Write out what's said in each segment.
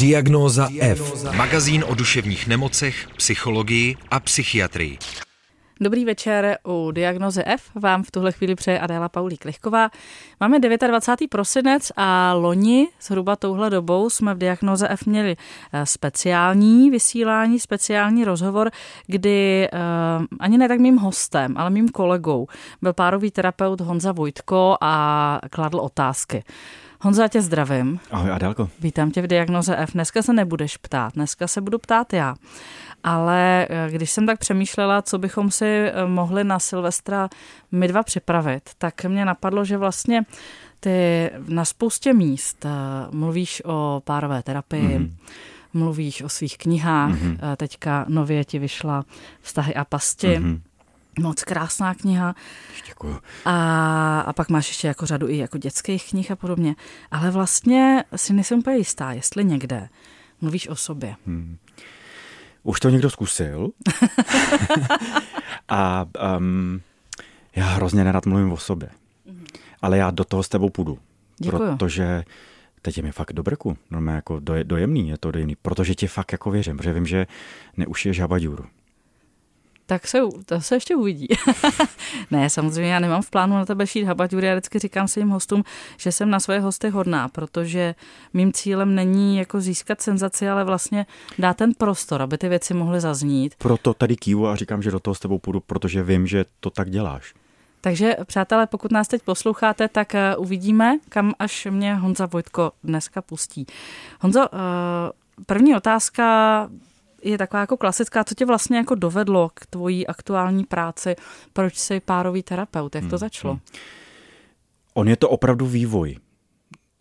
Diagnóza F. Magazín o duševních nemocech, psychologii a psychiatrii. Dobrý večer u Diagnoze F vám v tuhle chvíli přeje Adéla Paulí Klichková. Máme 29. prosinec a loni zhruba touhle dobou jsme v Diagnoze F měli eh, speciální vysílání, speciální rozhovor, kdy uh, ani ne tak mým hostem, ale mým kolegou byl párový terapeut Honza Vojtko a kladl otázky. Honzo, já tě zdravím. Ahoj Adélko. Vítám tě v Diagnoze F. Dneska se nebudeš ptát, dneska se budu ptát já. Ale eh, když jsem tak přemýšlela, co bychom si eh, mohli na Silvestra my dva připravit, tak mě napadlo, že vlastně ty na spoustě míst eh, mluvíš o párové terapii, mm-hmm mluvíš o svých knihách, mm-hmm. teďka nově ti vyšla Vztahy a pasti. Mm-hmm. Moc krásná kniha. Děkuju. A, a pak máš ještě jako řadu i jako dětských knih a podobně. Ale vlastně si nejsem úplně jistá, jestli někde mluvíš o sobě. Hmm. Už to někdo zkusil. a um, já hrozně nerad mluvím o sobě. Ale já do toho s tebou půjdu. Děkuju. Protože teď je mi fakt do brku. No, jako dojemný, je to dojemný. Protože ti fakt jako věřím, protože vím, že neušiješ habaďůru. Tak se, to se ještě uvidí. ne, samozřejmě já nemám v plánu na tebe šít habaťury. Já vždycky říkám svým hostům, že jsem na svoje hosty hodná, protože mým cílem není jako získat senzaci, ale vlastně dát ten prostor, aby ty věci mohly zaznít. Proto tady kývu a říkám, že do toho s tebou půjdu, protože vím, že to tak děláš. Takže přátelé, pokud nás teď posloucháte, tak eh, uvidíme, kam až mě Honza Vojtko dneska pustí. Honzo, eh, první otázka je taková jako klasická, co tě vlastně jako dovedlo k tvojí aktuální práci, proč jsi párový terapeut, jak to hmm, začalo? Hmm. On je to opravdu vývoj.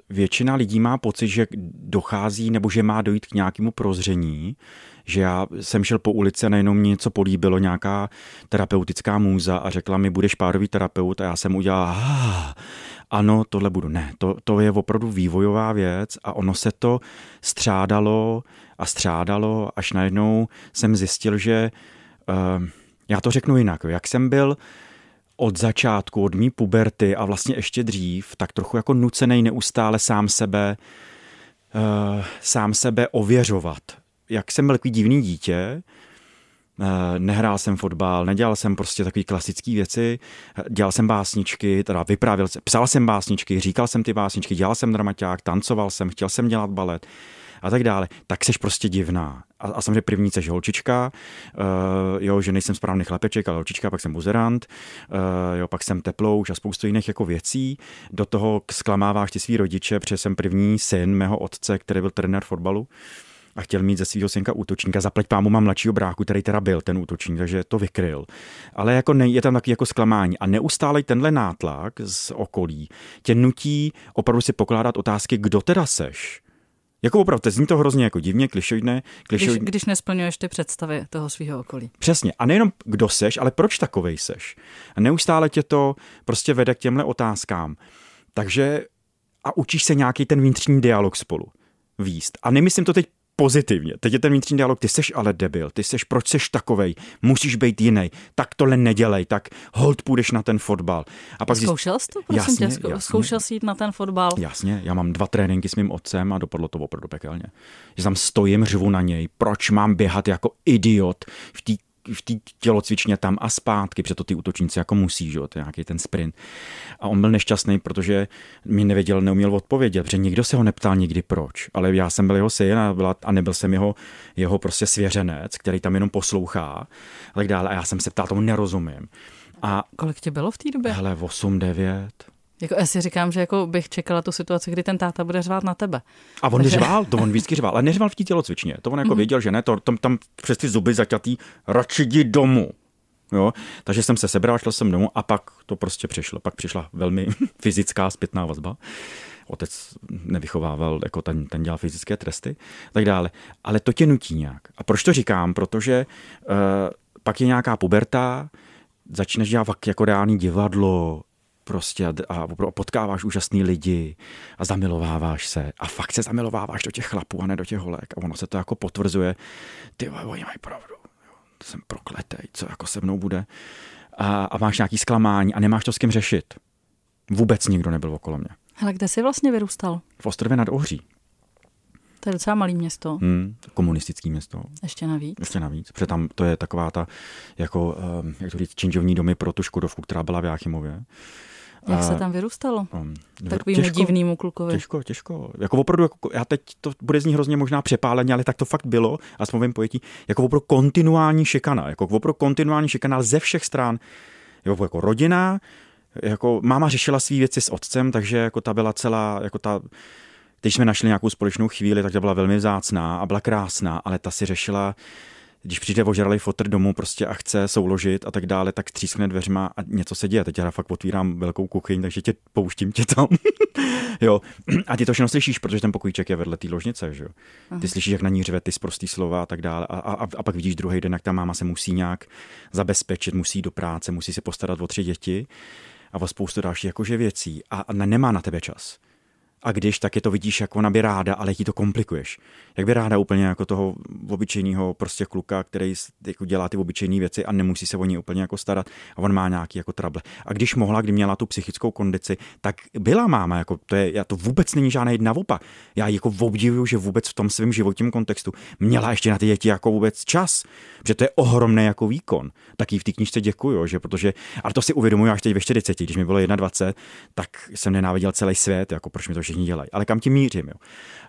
Většina lidí má pocit, že dochází nebo že má dojít k nějakému prozření, že já jsem šel po ulici a najednou mě něco políbilo, nějaká terapeutická můza a řekla mi, budeš párový terapeut a já jsem udělal, ano, tohle budu. Ne, to, to je opravdu vývojová věc a ono se to střádalo a střádalo, až najednou jsem zjistil, že uh, já to řeknu jinak, jak jsem byl od začátku, od mý puberty a vlastně ještě dřív, tak trochu jako nucený neustále sám sebe, uh, sám sebe ověřovat. Jak jsem byl takový divný dítě, nehrál jsem fotbal, nedělal jsem prostě takové klasické věci, dělal jsem básničky, teda vyprávěl, psal jsem básničky, říkal jsem ty básničky, dělal jsem dramaťák, tancoval jsem, chtěl jsem dělat balet a tak dále, tak seš prostě divná. A, a samozřejmě první seš holčička, uh, jo, že nejsem správný chlapeček, ale holčička, pak jsem buzerant, uh, jo, pak jsem teplouš a spoustu jiných jako věcí. Do toho zklamáváš ty svý rodiče, protože jsem první syn mého otce, který byl trenér fotbalu. Uh, a chtěl mít ze svého synka útočníka. Zaplať pámu mám mladšího bráchu, který teda byl ten útočník, takže to vykryl. Ale jako ne, je tam taky jako zklamání. A neustále tenhle nátlak z okolí tě nutí opravdu si pokládat otázky, kdo teda seš. Jako opravdu, zní to hrozně jako divně, klišoidné. klišoidné. Když, když nesplňuješ ty představy toho svého okolí. Přesně. A nejenom kdo seš, ale proč takovej seš. A neustále tě to prostě vede k těmhle otázkám. Takže a učíš se nějaký ten vnitřní dialog spolu výst. A nemyslím to teď pozitivně. Teď je ten vnitřní dialog, ty seš ale debil, ty seš, proč seš takovej, musíš být jiný, tak tohle nedělej, tak hold půjdeš na ten fotbal. A pak Zkoušel jsi to, prosím jasně, tě, zkou, jasně, zkoušel jsi jít na ten fotbal? Jasně, já mám dva tréninky s mým otcem a dopadlo to opravdu pekelně. Že tam stojím, řvu na něj, proč mám běhat jako idiot v té v té tělocvičně tam a zpátky, protože to ty útočníci jako musí, že? to je nějaký ten sprint. A on byl nešťastný, protože mi nevěděl, neuměl odpovědět, protože nikdo se ho neptal nikdy proč. Ale já jsem byl jeho syn a, byla, a nebyl jsem jeho, jeho prostě svěřenec, který tam jenom poslouchá a tak dále. A já jsem se ptal, tomu nerozumím. A Kolik tě bylo v té době? Hele, 8, 9. Jako já si říkám, že jako bych čekala tu situaci, kdy ten táta bude řvát na tebe. A on Takže... řval, to on vždycky řval, ale neřval v té tělocvičně. To on jako mm-hmm. věděl, že ne, to, tam, tam přes ty zuby zaťatý, radši jdi domů. Jo? Takže jsem se sebral, šel jsem domů a pak to prostě přišlo. Pak přišla velmi fyzická zpětná vazba. Otec nevychovával, jako ten, ten dělal fyzické tresty, tak dále. Ale to tě nutí nějak. A proč to říkám? Protože uh, pak je nějaká puberta, začneš dělat jako reálný divadlo, prostě a, a potkáváš úžasný lidi a zamilováváš se a fakt se zamilováváš do těch chlapů a ne do těch holek a ono se to jako potvrzuje, ty oni mají pravdu, to jsem prokletej, co jako se mnou bude a, a máš nějaký zklamání a nemáš to s kým řešit. Vůbec nikdo nebyl okolo mě. Ale kde jsi vlastně vyrůstal? V Ostrově nad Ohří. To je docela malý město. Hmm, komunistický město. Ještě navíc. Ještě navíc, protože tam to je taková ta, jako, uh, jak to říct, činžovní domy pro tu Škodovku, která byla v Jáchymově. Jak se tam vyrůstalo? Um, Takovýmu těžko, divnýmu klukovi. Těžko, těžko. Jako opravdu, jako, já teď to bude z ní hrozně možná přepáleně, ale tak to fakt bylo, a s mým pojetí, jako opravdu kontinuální šikana, jako opravdu kontinuální šikana ze všech stran, jako, jako rodina, jako máma řešila své věci s otcem, takže jako ta byla celá, jako ta, když jsme našli nějakou společnou chvíli, tak to byla velmi vzácná a byla krásná, ale ta si řešila když přijde ožralý fotr domů prostě a chce souložit a tak dále, tak třískne dveřma a něco se děje. Teď já fakt otvírám velkou kuchyň, takže tě pouštím tě tam. jo. A ty to všechno slyšíš, protože ten pokojíček je vedle té ložnice, že jo. Ty slyšíš, jak na ní řve ty zprostý slova a tak dále. A, a, a pak vidíš druhý den, jak ta máma se musí nějak zabezpečit, musí do práce, musí se postarat o tři děti a o spoustu dalších jakože věcí a, a nemá na tebe čas. A když, tak je to vidíš, jak ona by ráda, ale ti to komplikuješ. Jak by ráda úplně jako toho obyčejného prostě kluka, který jako dělá ty obyčejné věci a nemusí se o ní úplně jako starat a on má nějaký jako trable. A když mohla, kdy měla tu psychickou kondici, tak byla máma, jako to je, já to vůbec není žádný naopak. Já ji jako obdivuju, že vůbec v tom svém životním kontextu měla ještě na ty děti jako vůbec čas, že to je ohromný jako výkon. Tak jí v té knižce děkuju, že protože, ale to si uvědomuji až teď ve 40, když mi bylo 21, tak jsem nenáviděl celý svět, jako proč mi to všichni dělají. Ale kam ti mířím? Jo?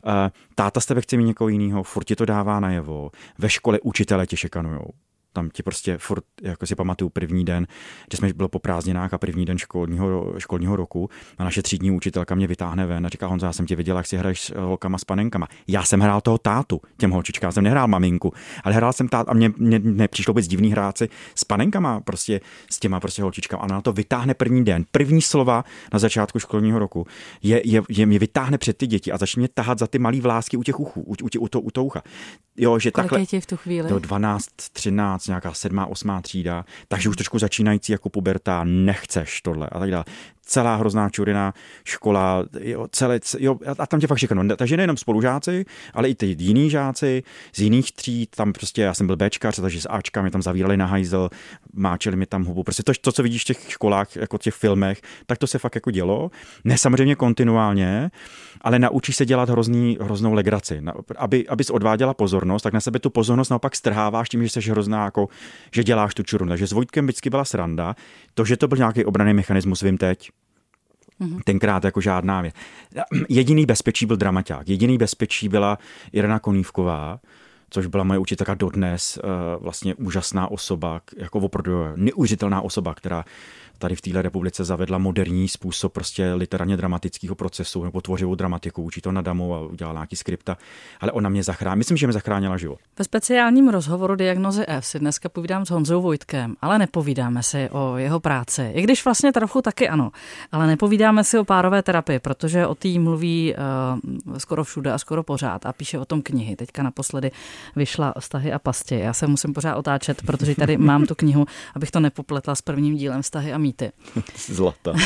Uh, táta z tebe chce mít někoho jiného, furt ti to dává najevo, ve škole učitele tě šekanujou tam ti prostě furt, jako si pamatuju první den, že jsme bylo po prázdninách a první den školního, školního roku a naše třídní učitelka mě vytáhne ven a říká, Honzo, já jsem ti viděla, jak si hraješ s holkama s panenkama. Já jsem hrál toho tátu, těm holčičkám, já jsem nehrál maminku, ale hrál jsem tát a mě, mě, mě přišlo být divný hráci s panenkama, prostě s těma prostě holčičkama. A na to vytáhne první den, první slova na začátku školního roku, je, je, je mě vytáhne před ty děti a začne mě tahat za ty malý vlásky u těch uchů, u, u, u, to, u to ucha. Jo, že Kolik takhle, je v tu chvíli? Do 12, 13, nějaká sedmá, osmá třída, takže už trošku začínající jako puberta, nechceš tohle a tak dále celá hrozná čurina, škola, jo, celé, jo, a tam tě fakt všechno. Takže nejenom spolužáci, ale i ty jiní žáci z jiných tříd, tam prostě, já jsem byl Bčkař, takže s Ačka mě tam zavírali na hajzel, máčeli mi tam hubu. Prostě to, to, co vidíš v těch školách, jako těch filmech, tak to se fakt jako dělo. Ne samozřejmě kontinuálně, ale naučí se dělat hrozný, hroznou legraci. Aby, abys odváděla pozornost, tak na sebe tu pozornost naopak strháváš tím, že jsi hrozná, jako, že děláš tu čurunu. Takže s Vojtkem vždycky byla sranda. To, že to byl nějaký obraný mechanismus, vím teď. Mm-hmm. Tenkrát jako žádná věc. Jediný bezpečí byl dramaťák. Jediný bezpečí byla Irena Konívková, což byla moje učitelka dodnes, eh, vlastně úžasná osoba, jako opravdu neuvěřitelná osoba, která tady v téhle republice zavedla moderní způsob prostě literárně dramatického procesu nebo tvořivou dramatiku, učí to na damu a udělala nějaký skripta, ale ona mě zachránila, myslím, že mě zachránila život. Ve speciálním rozhovoru Diagnozy F si dneska povídám s Honzou Vojtkem, ale nepovídáme si o jeho práci, i když vlastně trochu taky ano, ale nepovídáme si o párové terapii, protože o tý mluví uh, skoro všude a skoro pořád a píše o tom knihy. Teďka naposledy vyšla Vztahy a pasti. Já se musím pořád otáčet, protože tady mám tu knihu, abych to nepopletla s prvním dílem Vztahy a mít mýty. Zlata.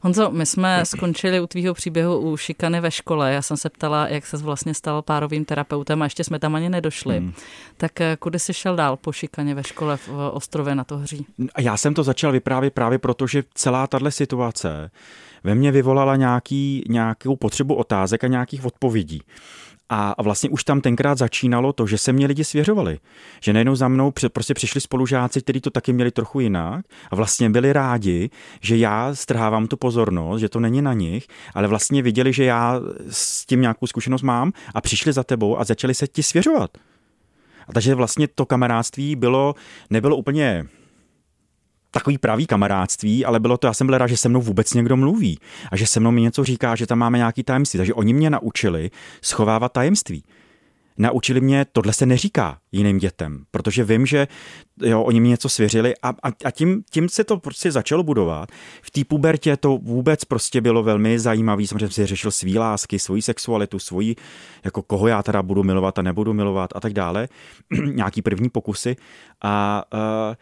Honzo, my jsme skončili u tvýho příběhu u šikany ve škole. Já jsem se ptala, jak se vlastně stal párovým terapeutem a ještě jsme tam ani nedošli. Hmm. Tak eh, kudy jsi šel dál po šikaně ve škole v Ostrově na Tohří? Já jsem to začal vyprávět právě proto, že celá tahle situace ve mně vyvolala nějaký, nějakou potřebu otázek a nějakých odpovědí. A vlastně už tam tenkrát začínalo to, že se mě lidi svěřovali. Že najednou za mnou prostě přišli spolužáci, kteří to taky měli trochu jinak a vlastně byli rádi, že já strhávám tu pozornost, že to není na nich, ale vlastně viděli, že já s tím nějakou zkušenost mám a přišli za tebou a začali se ti svěřovat. A takže vlastně to kamarádství bylo, nebylo úplně takový pravý kamarádství, ale bylo to, já jsem byl rád, že se mnou vůbec někdo mluví a že se mnou mi něco říká, že tam máme nějaký tajemství. Takže oni mě naučili schovávat tajemství. Naučili mě, tohle se neříká jiným dětem, protože vím, že jo, oni mi něco svěřili a, a, a tím, tím se to prostě začalo budovat. V té pubertě to vůbec prostě bylo velmi zajímavé. Samozřejmě si řešil svý lásky, svoji sexualitu, svoji, jako koho já teda budu milovat a nebudu milovat a tak dále. Nějaký první pokusy a uh,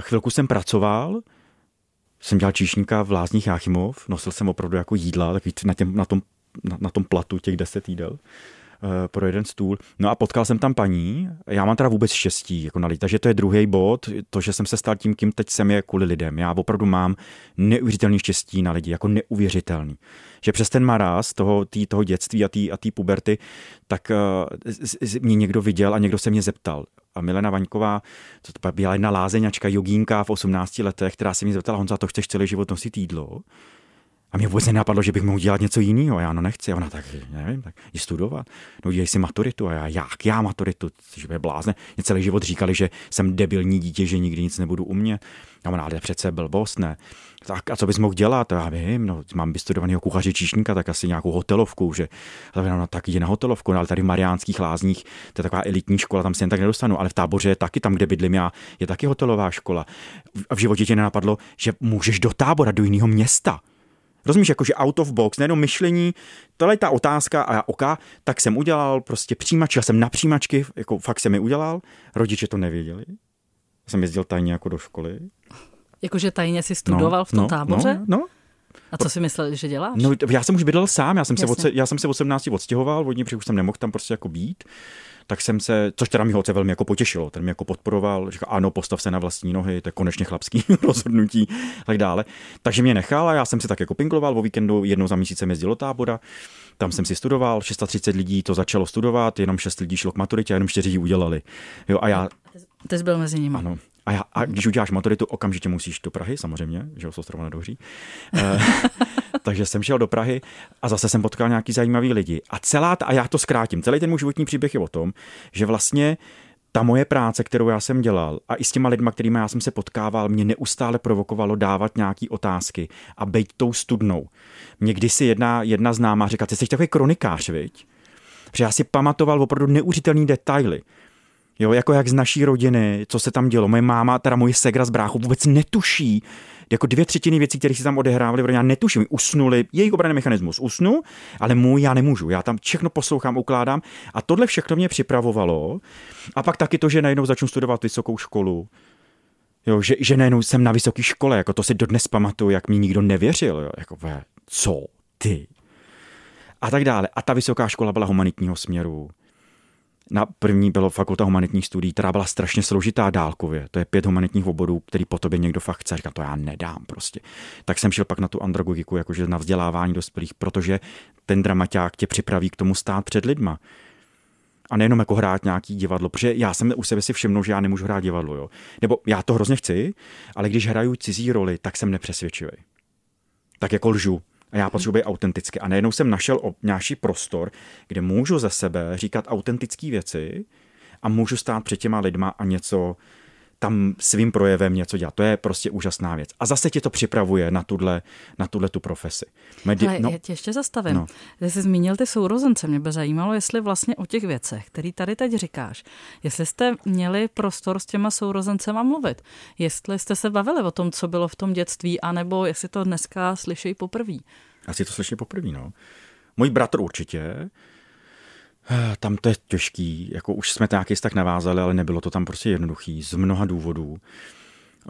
chvilku jsem pracoval, jsem dělal číšníka v Lázních Jáchymov, nosil jsem opravdu jako jídla, takový na, těm, na, tom, na, na tom platu těch deset jídel. Eh, pro jeden stůl. No a potkal jsem tam paní, já mám teda vůbec štěstí jako na lidi, takže to je druhý bod, to, že jsem se stal tím, kým teď jsem je kvůli lidem. Já opravdu mám neuvěřitelný štěstí na lidi, jako neuvěřitelný. Že přes ten maraz toho, tý, toho dětství a té a tý puberty, tak uh, mě někdo viděl a někdo se mě zeptal. A Milena Vaňková, to byla jedna lázeňačka, jogínka v 18 letech, která se mě zeptala, Honza, to chceš celý život nosit jídlo? A mě vůbec nenapadlo, že bych mohl dělat něco jiného. Já no nechci. Ona tak, nevím, tak jdi studovat. No udělej si maturitu. A já, jak já maturitu? Že je blázne. Mě celý život říkali, že jsem debilní dítě, že nikdy nic nebudu umět. A ona, ale přece blbost, ne. Tak a co bys mohl dělat? Já vím, no, mám vystudovaného kuchaře číšníka, tak asi nějakou hotelovku, že no, tak jde na hotelovku, no, ale tady v Mariánských lázních, to je taková elitní škola, tam se jen tak nedostanu, ale v táboře je taky tam, kde bydlím já, je taky hotelová škola. A v životě tě nenapadlo, že můžeš do tábora, do jiného města. Rozumíš, jakože out of box, nejenom myšlení, tohle je ta otázka a já oka, tak jsem udělal prostě přijímač, já jsem na přijímačky, jako fakt jsem je udělal, rodiče to nevěděli. Já jsem jezdil tajně jako do školy. Jakože tajně si studoval no, v tom no, táboře? No, no. A co si myslel, že děláš? No, já jsem už bydlel sám, já jsem, se, od, já jsem se 18 odstěhoval, vodní, protože už jsem nemohl tam prostě jako být tak jsem se, což teda mýho otce velmi jako potěšilo, ten mě jako podporoval, říkal, ano, postav se na vlastní nohy, to je konečně chlapský rozhodnutí, tak dále. Takže mě nechal a já jsem si tak jako pinkloval, o víkendu jednou za měsíc jsem jezdil do tábora, tam jsem si studoval, 630 lidí to začalo studovat, jenom 6 lidí šlo k maturitě a jenom 4 ji udělali. Jo, a já... Ty jsi byl mezi nimi. Ano. A, já, a když uděláš maturitu, okamžitě musíš do Prahy, samozřejmě, že jo, Sostrova nedohří. Eh, takže jsem šel do Prahy a zase jsem potkal nějaký zajímavý lidi. A celá, ta, a já to zkrátím, celý ten můj životní příběh je o tom, že vlastně ta moje práce, kterou já jsem dělal a i s těma lidma, kterými já jsem se potkával, mě neustále provokovalo dávat nějaký otázky a být tou studnou. Mě kdysi jedna, jedna známá říká, ty jsi takový kronikář, viď? Protože já si pamatoval opravdu neuvěřitelný detaily. Jo, jako jak z naší rodiny, co se tam dělo. Moje máma, teda moje segra z bráchu vůbec netuší, jako dvě třetiny věcí, které se tam odehrávaly, já netuším, usnuli, jejich obranný mechanismus usnu, ale můj já nemůžu. Já tam všechno poslouchám, ukládám a tohle všechno mě připravovalo. A pak taky to, že najednou začnu studovat vysokou školu. Jo, že, že najednou jsem na vysoké škole, jako to si dodnes pamatuju, jak mi nikdo nevěřil. Jo, jako, ve, co ty? A tak dále. A ta vysoká škola byla humanitního směru na první bylo fakulta humanitních studií, která byla strašně složitá dálkově. To je pět humanitních oborů, který po tobě někdo fakt chce. Říkám, to já nedám prostě. Tak jsem šel pak na tu andragogiku, jakože na vzdělávání dospělých, protože ten dramaťák tě připraví k tomu stát před lidma. A nejenom jako hrát nějaký divadlo, protože já jsem u sebe si všiml, že já nemůžu hrát divadlo. Jo? Nebo já to hrozně chci, ale když hraju cizí roli, tak jsem nepřesvědčivý. Tak jako lžu. A já potřebuji autenticky. A najednou jsem našel nějaký prostor, kde můžu ze sebe říkat autentické věci a můžu stát před těma lidma a něco tam svým projevem něco dělat. To je prostě úžasná věc. A zase tě to připravuje na tuhle, na tuhle tu profesi. Medi- Ale no, já tě ještě zastavím. No. Ty jsi zmínil ty sourozence. Mě by zajímalo, jestli vlastně o těch věcech, které tady teď říkáš, jestli jste měli prostor s těma sourozencema mluvit. Jestli jste se bavili o tom, co bylo v tom dětství, anebo jestli to dneska slyšejí poprvé. Asi to slyší poprvé, no. Můj bratr určitě, tam to je těžký, jako už jsme nějaký tak navázali, ale nebylo to tam prostě jednoduchý z mnoha důvodů.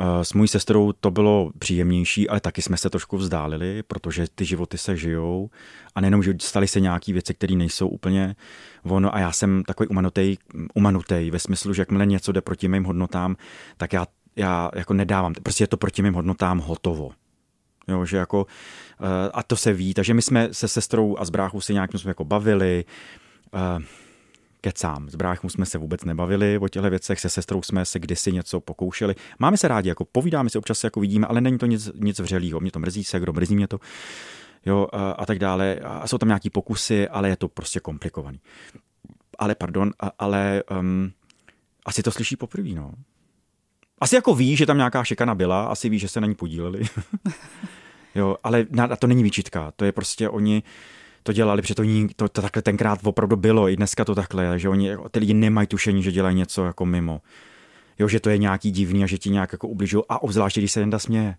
Eh, s mojí sestrou to bylo příjemnější, ale taky jsme se trošku vzdálili, protože ty životy se žijou a nejenom, že staly se nějaké věci, které nejsou úplně ono a já jsem takový umanutej, umanutej ve smyslu, že jakmile něco jde proti mým hodnotám, tak já, já jako nedávám, prostě je to proti mým hodnotám hotovo. Jo, že jako, eh, a to se ví, takže my jsme se sestrou a s bráchou se nějakým jsme jako bavili, uh, kecám. S bráchou jsme se vůbec nebavili o těchto věcech, se sestrou jsme se kdysi něco pokoušeli. Máme se rádi, jako povídáme si, občas se jako vidíme, ale není to nic, nic vřelého. Mě to mrzí se, kdo mrzí mě to, jo, a, a tak dále. A jsou tam nějaký pokusy, ale je to prostě komplikovaný. Ale pardon, a, ale um, asi to slyší poprvé, no. Asi jako ví, že tam nějaká šikana byla, asi ví, že se na ní podíleli. jo, ale na, to není výčitka, to je prostě oni, to dělali, protože to, to, to takhle tenkrát opravdu bylo, i dneska to takhle, že oni, ty lidi nemají tušení, že dělají něco jako mimo. Jo, že to je nějaký divný a že ti nějak jako ubližují a obzvláště, když se Jenda směje.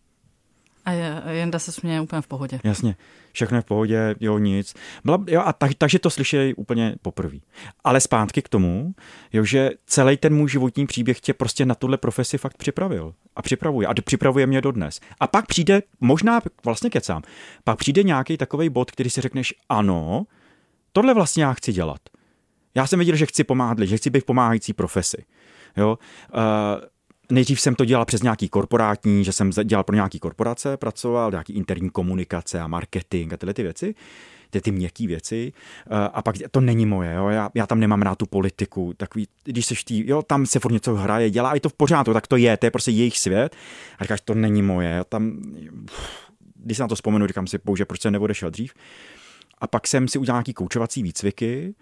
A Jenda se směje úplně v pohodě. Jasně, všechno je v pohodě, jo, nic. Byla, jo, a tak, takže to slyšejí úplně poprvé. Ale zpátky k tomu, jo, že celý ten můj životní příběh tě prostě na tuhle profesi fakt připravil. A připravuje. A připravuje mě dodnes. A pak přijde, možná vlastně kecám, pak přijde nějaký takový bod, který si řekneš, ano, tohle vlastně já chci dělat. Já jsem věděl, že chci pomáhat že chci být v pomáhající profesi. Jo? Uh, Nejdřív jsem to dělal přes nějaký korporátní, že jsem dělal pro nějaký korporace, pracoval, nějaký interní komunikace a marketing a tyhle ty věci ty, ty měkké věci. Eh, a pak to není moje, jo? Já, já tam nemám rád tu politiku. Takový, když seš tý, jo, tam se furt něco hraje, dělá, i to v pořádku, tak to je, to je prostě jejich svět. A říkáš, to není moje. Tam, když se na to vzpomenu, říkám si, bože, proč jsem neodešel dřív. A pak jsem si udělal nějaký koučovací výcviky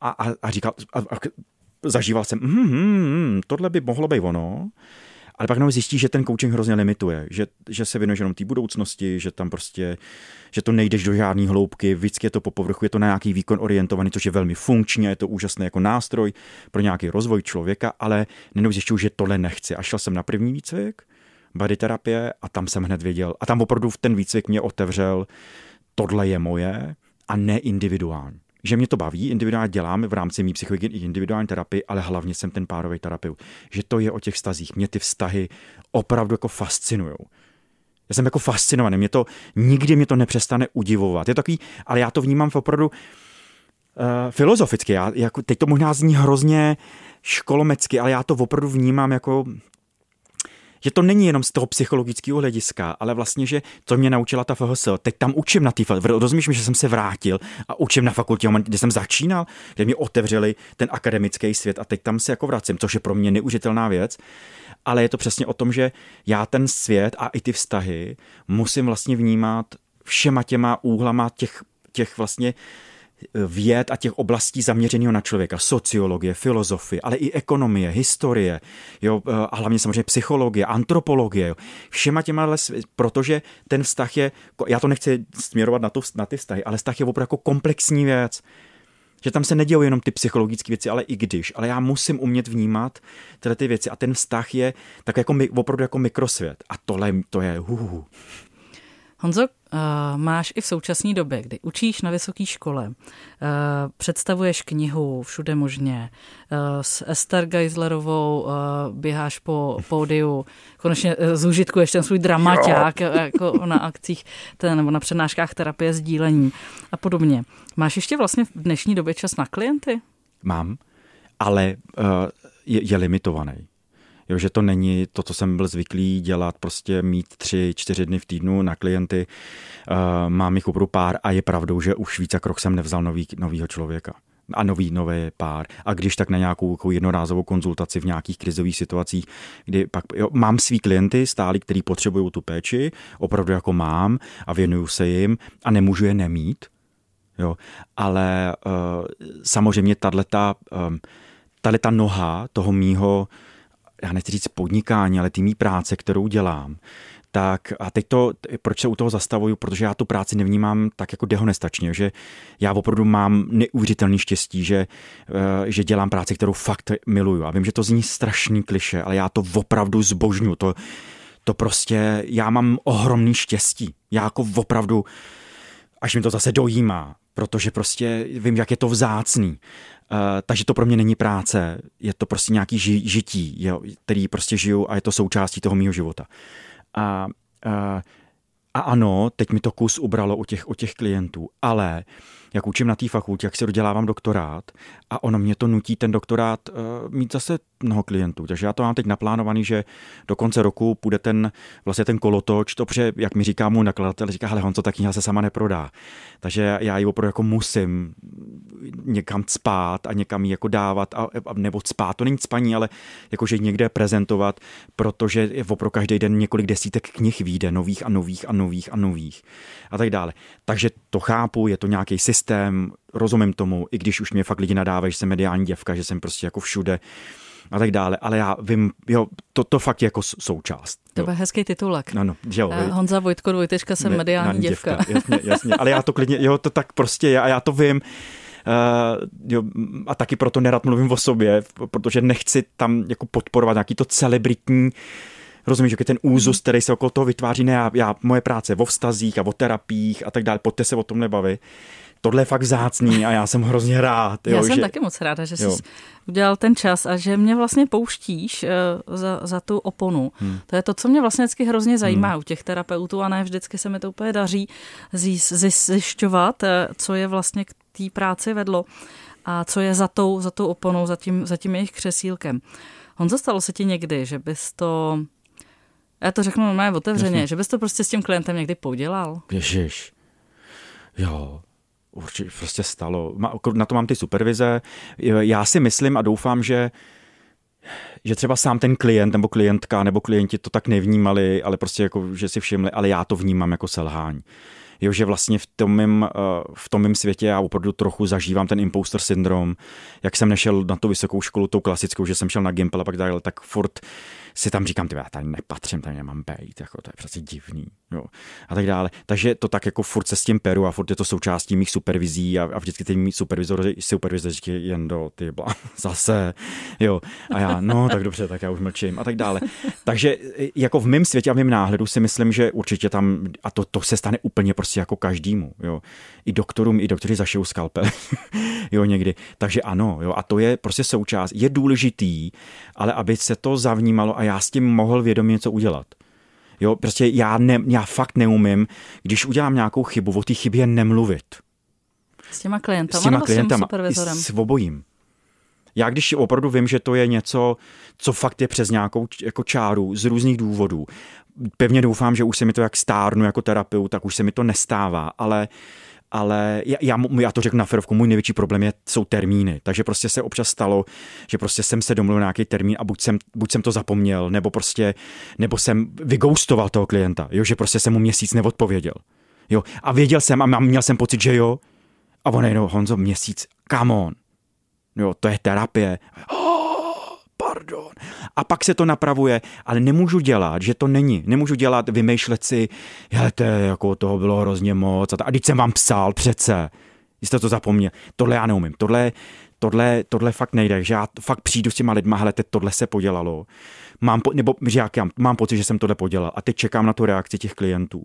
a, a, a říkal, a, a, zažíval jsem, mm, mm, mm, tohle by mohlo být ono. Ale pak nám zjistí, že ten coaching hrozně limituje, že, že se věnuješ jenom té budoucnosti, že tam prostě, že to nejdeš do žádné hloubky, vždycky je to po povrchu, je to na nějaký výkon orientovaný, což je velmi funkční, je to úžasný jako nástroj pro nějaký rozvoj člověka, ale nenou zjišťuju, že tohle nechci. A šel jsem na první výcvik, body terapie a tam jsem hned věděl. A tam opravdu ten výcvik mě otevřel, tohle je moje a ne individuální že mě to baví, individuálně dělám v rámci mý psychologie i individuální terapii, ale hlavně jsem ten párový terapeut. Že to je o těch vztazích. Mě ty vztahy opravdu jako fascinují. Já jsem jako fascinovaný, mě to, nikdy mě to nepřestane udivovat. Je takový, ale já to vnímám v opravdu uh, filozoficky. Já, jako, teď to možná zní hrozně školomecky, ale já to opravdu vnímám jako že to není jenom z toho psychologického hlediska, ale vlastně, že to mě naučila ta FHS. Teď tam učím na té Rozumíš mi, že jsem se vrátil a učím na fakultě, kde jsem začínal, kde mě otevřeli ten akademický svět a teď tam se jako vracím, což je pro mě neužitelná věc. Ale je to přesně o tom, že já ten svět a i ty vztahy musím vlastně vnímat všema těma úhlama těch, těch vlastně věd a těch oblastí zaměřeného na člověka, sociologie, filozofie, ale i ekonomie, historie, jo, eh, a hlavně samozřejmě psychologie, antropologie, jo. všema těma, protože ten vztah je, já to nechci směrovat na, to, na ty vztahy, ale vztah je opravdu jako komplexní věc, že tam se nedějí jenom ty psychologické věci, ale i když. Ale já musím umět vnímat tyhle ty věci a ten vztah je tak jako opravdu jako mikrosvět. A tohle to je uh. Honzo, uh, máš i v současné době, kdy učíš na vysoké škole, uh, představuješ knihu všude možně, uh, s Esther Geislerovou uh, běháš po pódiu, konečně uh, zúžitkuješ ten svůj dramaťák jako na akcích ten, nebo na přednáškách terapie sdílení a podobně. Máš ještě vlastně v dnešní době čas na klienty? Mám, ale uh, je, je limitovaný. Jo, že to není to, co jsem byl zvyklý dělat, prostě mít tři, čtyři dny v týdnu na klienty. Uh, mám jich opravdu pár a je pravdou, že už více krok jsem nevzal nový, novýho člověka a nový, nový pár. A když tak na nějakou jako jednorázovou konzultaci v nějakých krizových situacích, kdy pak jo, mám svý klienty stáli, který potřebují tu péči, opravdu jako mám a věnuju se jim a nemůžu je nemít. Jo. Ale uh, samozřejmě tato, um, tato noha toho mýho já nechci říct podnikání, ale týmí práce, kterou dělám, tak a teď to, proč se u toho zastavuju, protože já tu práci nevnímám tak jako dehonestačně, že já opravdu mám neuvěřitelný štěstí, že, eh, že dělám práci, kterou fakt miluju. A vím, že to zní strašný kliše, ale já to opravdu zbožňu. To, to prostě, já mám ohromný štěstí. Já jako opravdu, až mi to zase dojímá, protože prostě vím, jak je to vzácný. Uh, takže to pro mě není práce, je to prostě nějaký ži- žití, jo, který prostě žiju a je to součástí toho mého života. A, uh, a ano, teď mi to kus ubralo u těch, u těch klientů, ale jak učím na té fakultě, jak si dodělávám doktorát a ono mě to nutí ten doktorát uh, mít zase mnoho klientů. Takže já to mám teď naplánovaný, že do konce roku půjde ten, vlastně ten kolotoč, to pře, jak mi říká můj nakladatel, říká, hele Honco, ta kniha se sama neprodá. Takže já ji opravdu jako musím někam spát a někam ji jako dávat, a, a, nebo spát, to není spaní, ale jakože někde prezentovat, protože opravdu každý den několik desítek knih vyjde, nových a nových a nových a nových a tak dále. Takže to chápu, je to nějaký systém, rozumím tomu, i když už mě fakt lidi nadávají, že jsem mediální děvka, že jsem prostě jako všude a tak dále, ale já vím, jo, to, to fakt je jako součást. To byl hezký titulek. No, no, jo, uh, Honza Vojtko, dvojtečka, jsem mediální děvka. děvka. Jasně, jasně, ale já to klidně, jo, to tak prostě je a já to vím. Uh, jo, a taky proto nerad mluvím o sobě, protože nechci tam jako podporovat nějaký to celebritní rozumíš, že ten úzus, který se okolo toho vytváří, ne já, já moje práce o vztazích a o terapiích a tak dále, pojďte se o tom nebavit tohle je fakt vzácný a já jsem hrozně rád. Jo, já jsem že... taky moc ráda, že jsi jo. udělal ten čas a že mě vlastně pouštíš uh, za, za tu oponu. Hmm. To je to, co mě vlastně vždycky hrozně zajímá hmm. u těch terapeutů a ne vždycky se mi to úplně daří zjišťovat, uh, co je vlastně k té práci vedlo. a co je za tou, za tou oponou, za tím, za tím jejich křesílkem. Honzo, stalo se ti někdy, že bys to, já to řeknu normálně otevřeně, Jasně. že bys to prostě s tím klientem někdy podělal? Ježiš, jo, určitě prostě stalo. Na to mám ty supervize. Já si myslím a doufám, že že třeba sám ten klient nebo klientka nebo klienti to tak nevnímali, ale prostě jako, že si všimli, ale já to vnímám jako selhání jo, že vlastně v tom, mým, eh, v tom mým světě já opravdu trochu zažívám ten imposter syndrom, jak jsem nešel na tu vysokou školu, tou klasickou, že jsem šel na Gimple a pak dále, tak furt si tam říkám, ty já tady nepatřím, tady nemám být, jako to je přece divný, jo, a tak dále. Takže to tak jako furt se s tím peru a furt je to součástí mých supervizí a, a vždycky ty mý supervizory, říkají, jen do ty blá, zase, jo, a já, no tak dobře, tak já už mlčím a tak dále. Takže jako v mém světě a v mém náhledu si myslím, že určitě tam, a to, to se stane úplně prostě jako každému, jo, i doktorům, i doktory zašijou skalpel, jo, někdy. Takže ano, jo, a to je prostě součást, je důležitý, ale aby se to zavnímalo a já s tím mohl vědomě něco udělat. Jo, prostě já, ne, já fakt neumím, když udělám nějakou chybu, o té chybě nemluvit. S těma klientama s těma klientama, s, s obojím. Já když opravdu vím, že to je něco, co fakt je přes nějakou jako čáru z různých důvodů, pevně doufám, že už se mi to jak stárnu jako terapeut, tak už se mi to nestává, ale ale já, já, já to řeknu na ferovku, můj největší problém je, jsou termíny. Takže prostě se občas stalo, že prostě jsem se domluvil nějaký termín a buď jsem, buď jsem to zapomněl, nebo prostě, nebo jsem vygoustoval toho klienta, jo, že prostě jsem mu měsíc neodpověděl. Jo, a věděl jsem a měl jsem pocit, že jo. A on jenom, Honzo, měsíc, come on. Jo, to je terapie. Oh, pardon. A pak se to napravuje, ale nemůžu dělat, že to není. Nemůžu dělat, vymýšlet si, to jako toho bylo hrozně moc. A, a teď jsem vám psal přece. Jste to zapomněl. Tohle já neumím. Tohle, tohle, tohle fakt nejde, že já fakt přijdu s těma lidma, hele, tohle se podělalo. Mám, po, nebo že já mám pocit, že jsem tohle podělal a teď čekám na tu reakci těch klientů.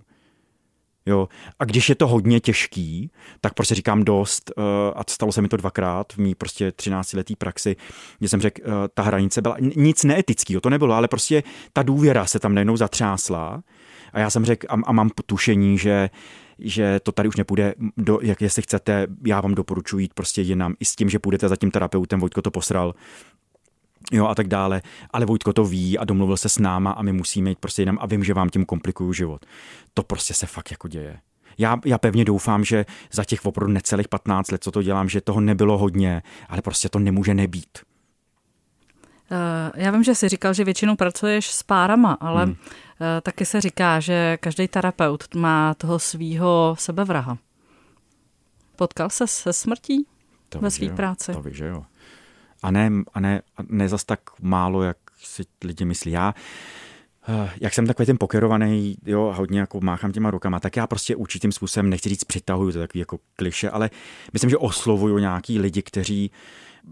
Jo. A když je to hodně těžký, tak prostě říkám dost, uh, a stalo se mi to dvakrát v mý prostě 13 letý praxi, kde jsem řekl, uh, ta hranice byla nic neetického, to nebylo, ale prostě ta důvěra se tam najednou zatřásla a já jsem řekl, a, a mám tušení, že že to tady už nepůjde, do, jak jestli chcete, já vám doporučuji jít prostě jinam. I s tím, že půjdete za tím terapeutem, Vojtko to posral, jo a tak dále. Ale Vojtko to ví a domluvil se s náma a my musíme jít prostě jinam a vím, že vám tím komplikuju život. To prostě se fakt jako děje. Já, já pevně doufám, že za těch opravdu necelých 15 let, co to dělám, že toho nebylo hodně, ale prostě to nemůže nebýt. Eh, já vím, že jsi říkal, že většinou pracuješ s párama, ale hmm. Eh, taky se říká, že každý terapeut má toho svýho sebevraha. Potkal se se smrtí to ve své práci? To víš, že jo a ne, a ne, a ne zas tak málo, jak si lidi myslí. Já, eh, jak jsem takový ten pokerovaný, jo, hodně jako máchám těma rukama, tak já prostě určitým způsobem, nechci říct přitahuju, to je takový jako kliše, ale myslím, že oslovuju nějaký lidi, kteří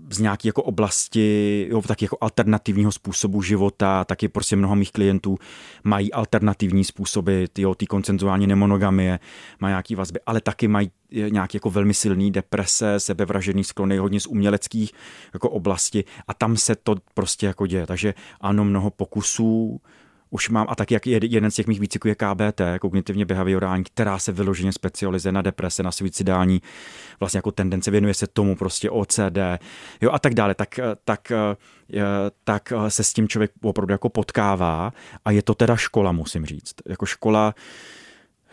z nějaké jako oblasti, jo, taky jako alternativního způsobu života, taky prostě mnoho mých klientů mají alternativní způsoby, jo, ty koncenzuální nemonogamie, mají nějaký vazby, ale taky mají nějaké jako velmi silný deprese, sebevražený sklony, hodně z uměleckých jako oblasti a tam se to prostě jako děje. Takže ano, mnoho pokusů, už mám, a taky jak jeden z těch mých výcviků je KBT, kognitivně behaviorální, která se vyloženě specializuje na deprese, na suicidální vlastně jako tendence, věnuje se tomu prostě OCD, jo a tak dále, tak, tak, tak se s tím člověk opravdu jako potkává a je to teda škola, musím říct, jako škola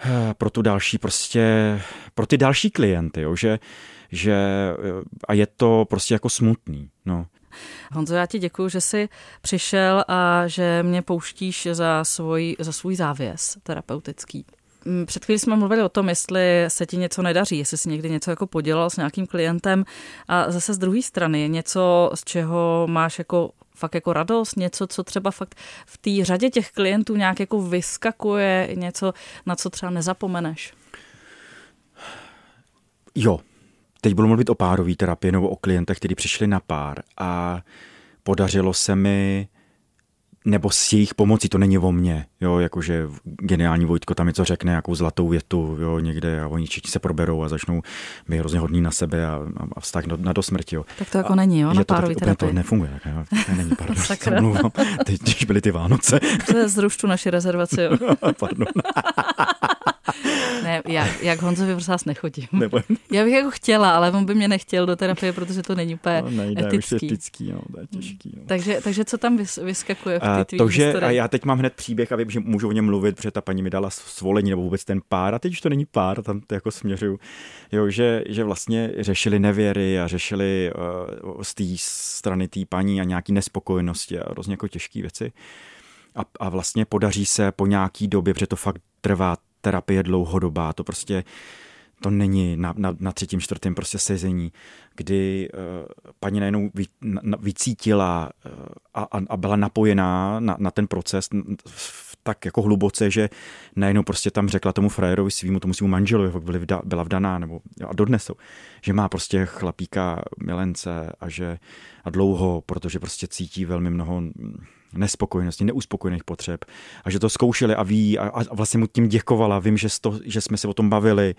eh, pro tu další prostě, pro ty další klienty, jo, že, že a je to prostě jako smutný, no. Honzo, já ti děkuji, že jsi přišel a že mě pouštíš za svůj, za svůj závěs terapeutický. Mm, před chvílí jsme mluvili o tom, jestli se ti něco nedaří, jestli jsi někdy něco jako podělal s nějakým klientem a zase z druhé strany něco, z čeho máš jako fakt jako radost, něco, co třeba fakt v té řadě těch klientů nějak jako vyskakuje, něco, na co třeba nezapomeneš. Jo, Teď budu mluvit o párové terapii nebo o klientech, kteří přišli na pár a podařilo se mi nebo s jejich pomocí, to není o mně, jo, jakože geniální Vojtko tam něco řekne, jakou zlatou větu, jo, někde a oni všichni se proberou a začnou být hrozně hodní na sebe a, a vztah na, na do smrti, jo. Tak to jako a, není, jo, na párový terapii. To nefunguje, tak, jo, to není, pardon, mluvám, teď, když byly ty Vánoce. Zruštu naši rezervaci, jo. pardon. Ne, já, jak Honzovi prosím vás nechodím. Nebo... Já bych jako chtěla, ale on by mě nechtěl do terapie, protože to není úplně no, nejde, etický. Už je etický, no, to je těžký. No. Takže, takže co tam vyskakuje v té To, že a já teď mám hned příběh a vím, že můžu o něm mluvit, protože ta paní mi dala svolení nebo vůbec ten pár a teď už to není pár, tam to jako směřuju, jo, že, že vlastně řešili nevěry a řešili uh, z té strany té paní a nějaký nespokojenosti a různě jako těžké věci. A, a vlastně podaří se po nějaký době, protože to fakt trvá terapie dlouhodobá, to prostě to není na, na, na třetím, čtvrtém prostě sezení, kdy uh, paní najednou vy, na, vycítila uh, a, a byla napojená na, na ten proces tak jako hluboce, že najednou prostě tam řekla tomu frajerovi svýmu, tomu svýmu manželovi, jak byli vda, byla vdaná, nebo a dodnes jsou, že má prostě chlapíka milence a že a dlouho, protože prostě cítí velmi mnoho nespokojenosti, neuspokojených potřeb a že to zkoušeli a ví a, a vlastně mu tím děkovala. Vím, že, sto, že jsme se o tom bavili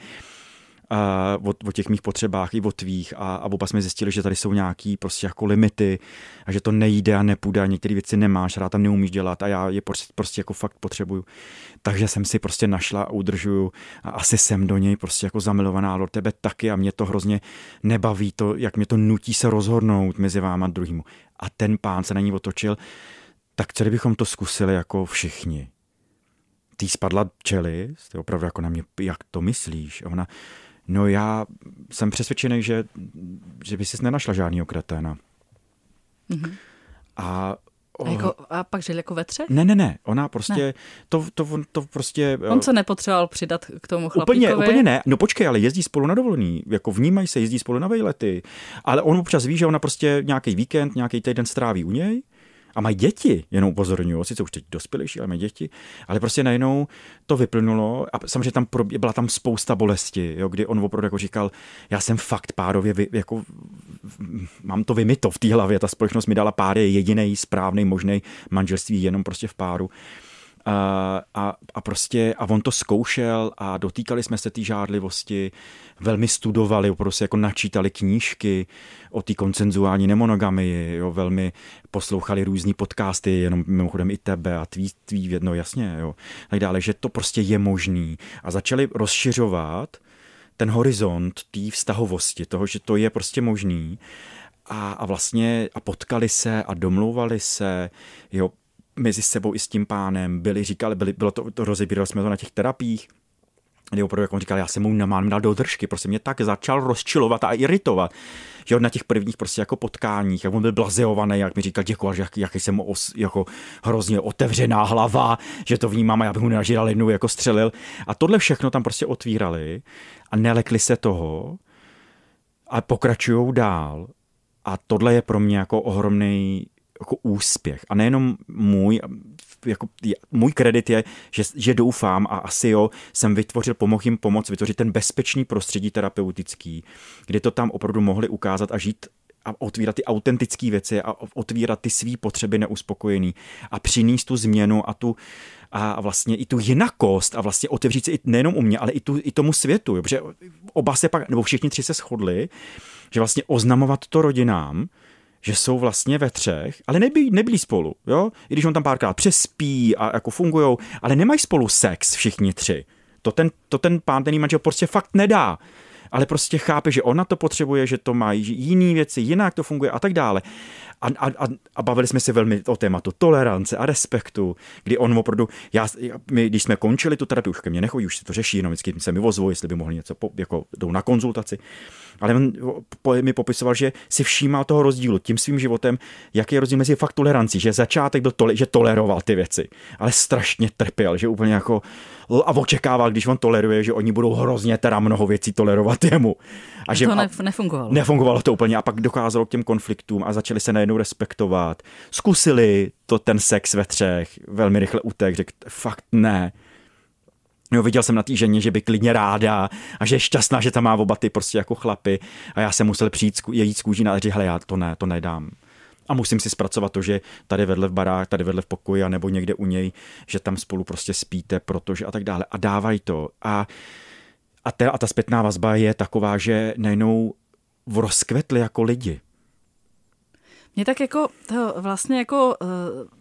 a o, o těch mých potřebách i o tvých a, a oba jsme zjistili, že tady jsou nějaký prostě jako limity a že to nejde a nepůjde a některé věci nemáš, rád tam neumíš dělat a já je prostě, prostě jako fakt potřebuju. Takže jsem si prostě našla a udržuju a asi jsem do něj prostě jako zamilovaná, do tebe taky a mě to hrozně nebaví, to, jak mě to nutí se rozhodnout mezi váma a druhým. A ten pán se na ní otočil tak co kdybychom to zkusili jako všichni? Tý spadla čelist, opravdu jako na mě, jak to myslíš? A ona, no já jsem přesvědčený, že, že by si nenašla žádný kreténa. Mm-hmm. A a, jako, a pak žil jako ve třech? Ne, ne, ne. Ona prostě, ne. To, to, to prostě... On se nepotřeboval přidat k tomu chlapíkovi? Úplně, úplně ne. No počkej, ale jezdí spolu na dovolený. Jako vnímají se, jezdí spolu na vejlety. Ale on občas ví, že ona prostě nějaký víkend, nějaký týden stráví u něj a mají děti, jenom upozorňuji, sice už teď dospělejší, ale mají děti, ale prostě najednou to vyplnulo a samozřejmě tam byla tam spousta bolesti, jo, kdy on opravdu jako říkal, já jsem fakt párově, vy, jako mám to vymito v té hlavě, ta společnost mi dala pár je jediný správný možný manželství jenom prostě v páru. A, a, prostě, a on to zkoušel a dotýkali jsme se té žádlivosti, velmi studovali, si jako načítali knížky o té koncenzuální nemonogamii, jo, velmi poslouchali různý podcasty, jenom mimochodem i tebe a tvý, tvý jedno, jasně, jo, tak dále, že to prostě je možný. A začali rozšiřovat ten horizont té vztahovosti, toho, že to je prostě možný. A, a vlastně a potkali se a domlouvali se, jo, mezi sebou i s tím pánem, byli, říkali, byli, bylo to, to rozebírali jsme to na těch terapiích, kdy opravdu, jak on říkal, já jsem mu nemám dal do držky, prostě mě tak začal rozčilovat a iritovat, že na těch prvních prostě jako potkáních, jak on byl blazeovaný, jak mi říkal, děkuji, jak, jaký jsem os, jako hrozně otevřená hlava, že to vnímám a já bych mu nažíral jednou jako střelil. A tohle všechno tam prostě otvírali a nelekli se toho a pokračují dál. A tohle je pro mě jako ohromný jako úspěch. A nejenom můj, jako, můj kredit je, že, že doufám a asi jo, jsem vytvořil, pomohl jim pomoct vytvořit ten bezpečný prostředí terapeutický, kde to tam opravdu mohli ukázat a žít a otvírat ty autentické věci a otvírat ty své potřeby neuspokojený a přinést tu změnu a tu a vlastně i tu jinakost a vlastně otevřít se i nejenom u mě, ale i, tu, i tomu světu, protože oba se pak, nebo všichni tři se shodli, že vlastně oznamovat to rodinám, že jsou vlastně ve třech, ale nebyli, nebyli spolu, jo? I když on tam párkrát přespí a jako fungujou, ale nemají spolu sex všichni tři. To ten, to ten pán, ten manžel prostě fakt nedá ale prostě chápe, že ona to potřebuje, že to má jiný věci, jinak to funguje a tak dále. A, a, a bavili jsme se velmi o tématu tolerance a respektu, kdy on opravdu, já, my, když jsme končili tu terapii, už ke mně nechodí, už se to řeší, jenom vždycky se mi ozvou, jestli by mohli něco, po, jako jdou na konzultaci. Ale on mi popisoval, že si všímal toho rozdílu tím svým životem, jaký je rozdíl mezi fakt tolerancí, že začátek byl to, že toleroval ty věci, ale strašně trpěl, že úplně jako a očekával, když on toleruje, že oni budou hrozně teda mnoho věcí tolerovat jemu. A že to nef- nefungovalo. Nefungovalo to úplně a pak docházelo k těm konfliktům a začali se najednou respektovat. Zkusili to ten sex ve třech, velmi rychle utek, řekl fakt ne. Jo, viděl jsem na té ženě, že by klidně ráda a že je šťastná, že tam má oba ty prostě jako chlapy a já jsem musel přijít, jejít z kůží a říct, hele, já to ne, to nedám a musím si zpracovat to, že tady vedle v barách, tady vedle v pokoji a nebo někde u něj, že tam spolu prostě spíte, protože a tak dále. A dávají to. A, a, te, a ta zpětná vazba je taková, že najednou rozkvetli jako lidi. Mě tak jako to vlastně jako eh,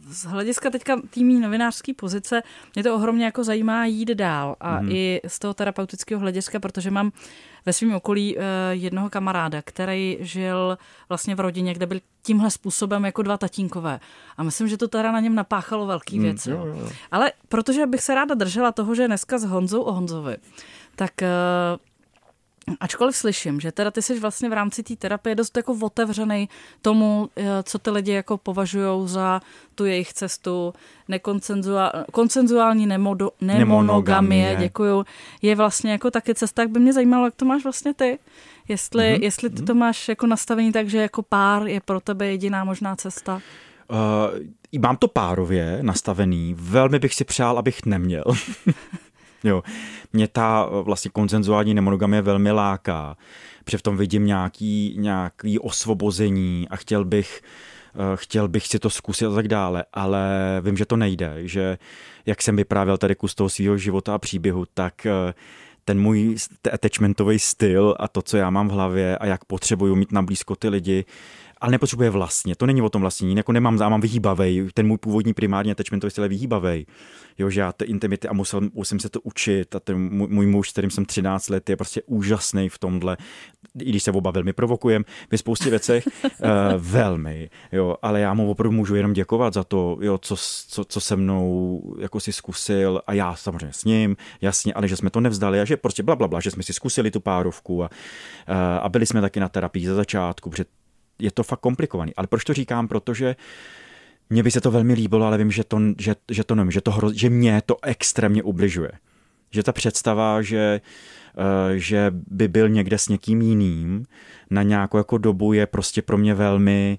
z hlediska teďka týmí novinářské pozice, mě to ohromně jako zajímá jít dál a mm. i z toho terapeutického hlediska, protože mám ve svém okolí eh, jednoho kamaráda, který žil vlastně v rodině, kde byl tímhle způsobem jako dva tatínkové. A myslím, že to teda na něm napáchalo velký mm, věci. Jo, jo. Ale protože bych se ráda držela toho, že dneska s Honzou o Honzovi, tak eh, Ačkoliv slyším, že teda ty jsi vlastně v rámci té terapie dost jako otevřený tomu, eh, co ty lidi jako považují za tu jejich cestu, nekoncenzuální nemodo, nemonogamie, děkuju, je vlastně jako taky cesta, tak by mě zajímalo, jak to máš vlastně ty. Jestli, mm-hmm. jestli ty to máš jako nastavení tak, že jako pár je pro tebe jediná možná cesta. Uh, mám to párově nastavený. Velmi bych si přál, abych neměl. Jo. Mě ta eh, vlastně koncenzuální nemonogamie velmi láká, protože v tom vidím nějaký, nějaký osvobození a chtěl bych eh, chtěl bych si to zkusit a tak dále, ale vím, že to nejde, že jak jsem vyprávěl tady kus toho svého života a příběhu, tak eh, ten můj attachmentový styl a to, co já mám v hlavě a jak potřebuju mít na blízko ty lidi, ale nepotřebuje vlastně. To není o tom vlastní. Jako nemám, já mám vyhýbavej. Ten můj původní primární attachmentový styl je vyhýbavej. Jo, že já ty intimity a musel, musím se to učit a ten můj, můj muž, kterým jsem 13 let, je prostě úžasný v tomhle. I když se oba velmi provokujeme ve spoustě věcech, uh, velmi, jo, ale já mu opravdu můžu jenom děkovat za to, jo, co, co, co se mnou jako si zkusil a já samozřejmě s ním, jasně, ale že jsme to nevzdali a že prostě bla, bla, bla že jsme si zkusili tu párovku a, uh, a byli jsme taky na terapii za začátku, protože je to fakt komplikovaný. Ale proč to říkám? Protože mně by se to velmi líbilo, ale vím, že to, že, že to nevím, že, to hro, že mě to extrémně ubližuje. Že ta představa, že, uh, že by byl někde s někým jiným na nějakou jako dobu je prostě pro mě velmi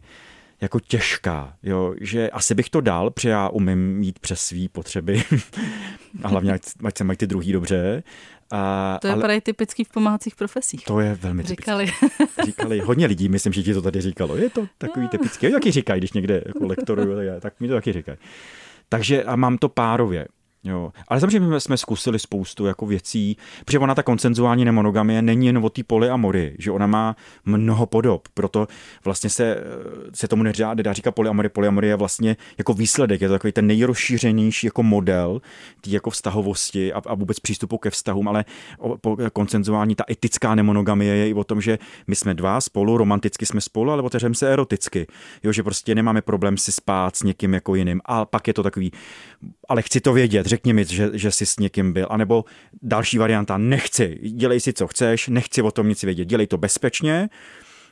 jako těžká, jo, že asi bych to dal, protože já umím jít přes svý potřeby a hlavně ať, ať se mají ty druhý dobře, a, to je ale, typický v pomáhacích profesích. To je velmi říkali. typický. Říkali hodně lidí, myslím, že ti to tady říkalo. Je to takový typický. Taky říkají, když někde jako lektoruju, tak mi to taky říkají. Takže a mám to párově. Jo. Ale samozřejmě jsme zkusili spoustu jako věcí, protože ona ta koncenzuální nemonogamie není jen o té polyamory, že ona má mnoho podob, proto vlastně se, se tomu nedá, nedá říkat polyamory. Polyamory je vlastně jako výsledek, je to takový ten nejrozšířenější jako model té jako vztahovosti a, a vůbec přístupu ke vztahům, ale o, po, koncenzuální, ta etická nemonogamie je i o tom, že my jsme dva spolu, romanticky jsme spolu, ale otevřeme se eroticky, jo, že prostě nemáme problém si spát s někým jako jiným a pak je to takový, ale chci to vědět, řekni mi, že, že jsi s někým byl. A nebo další varianta, nechci, dělej si, co chceš, nechci o tom nic vědět, dělej to bezpečně,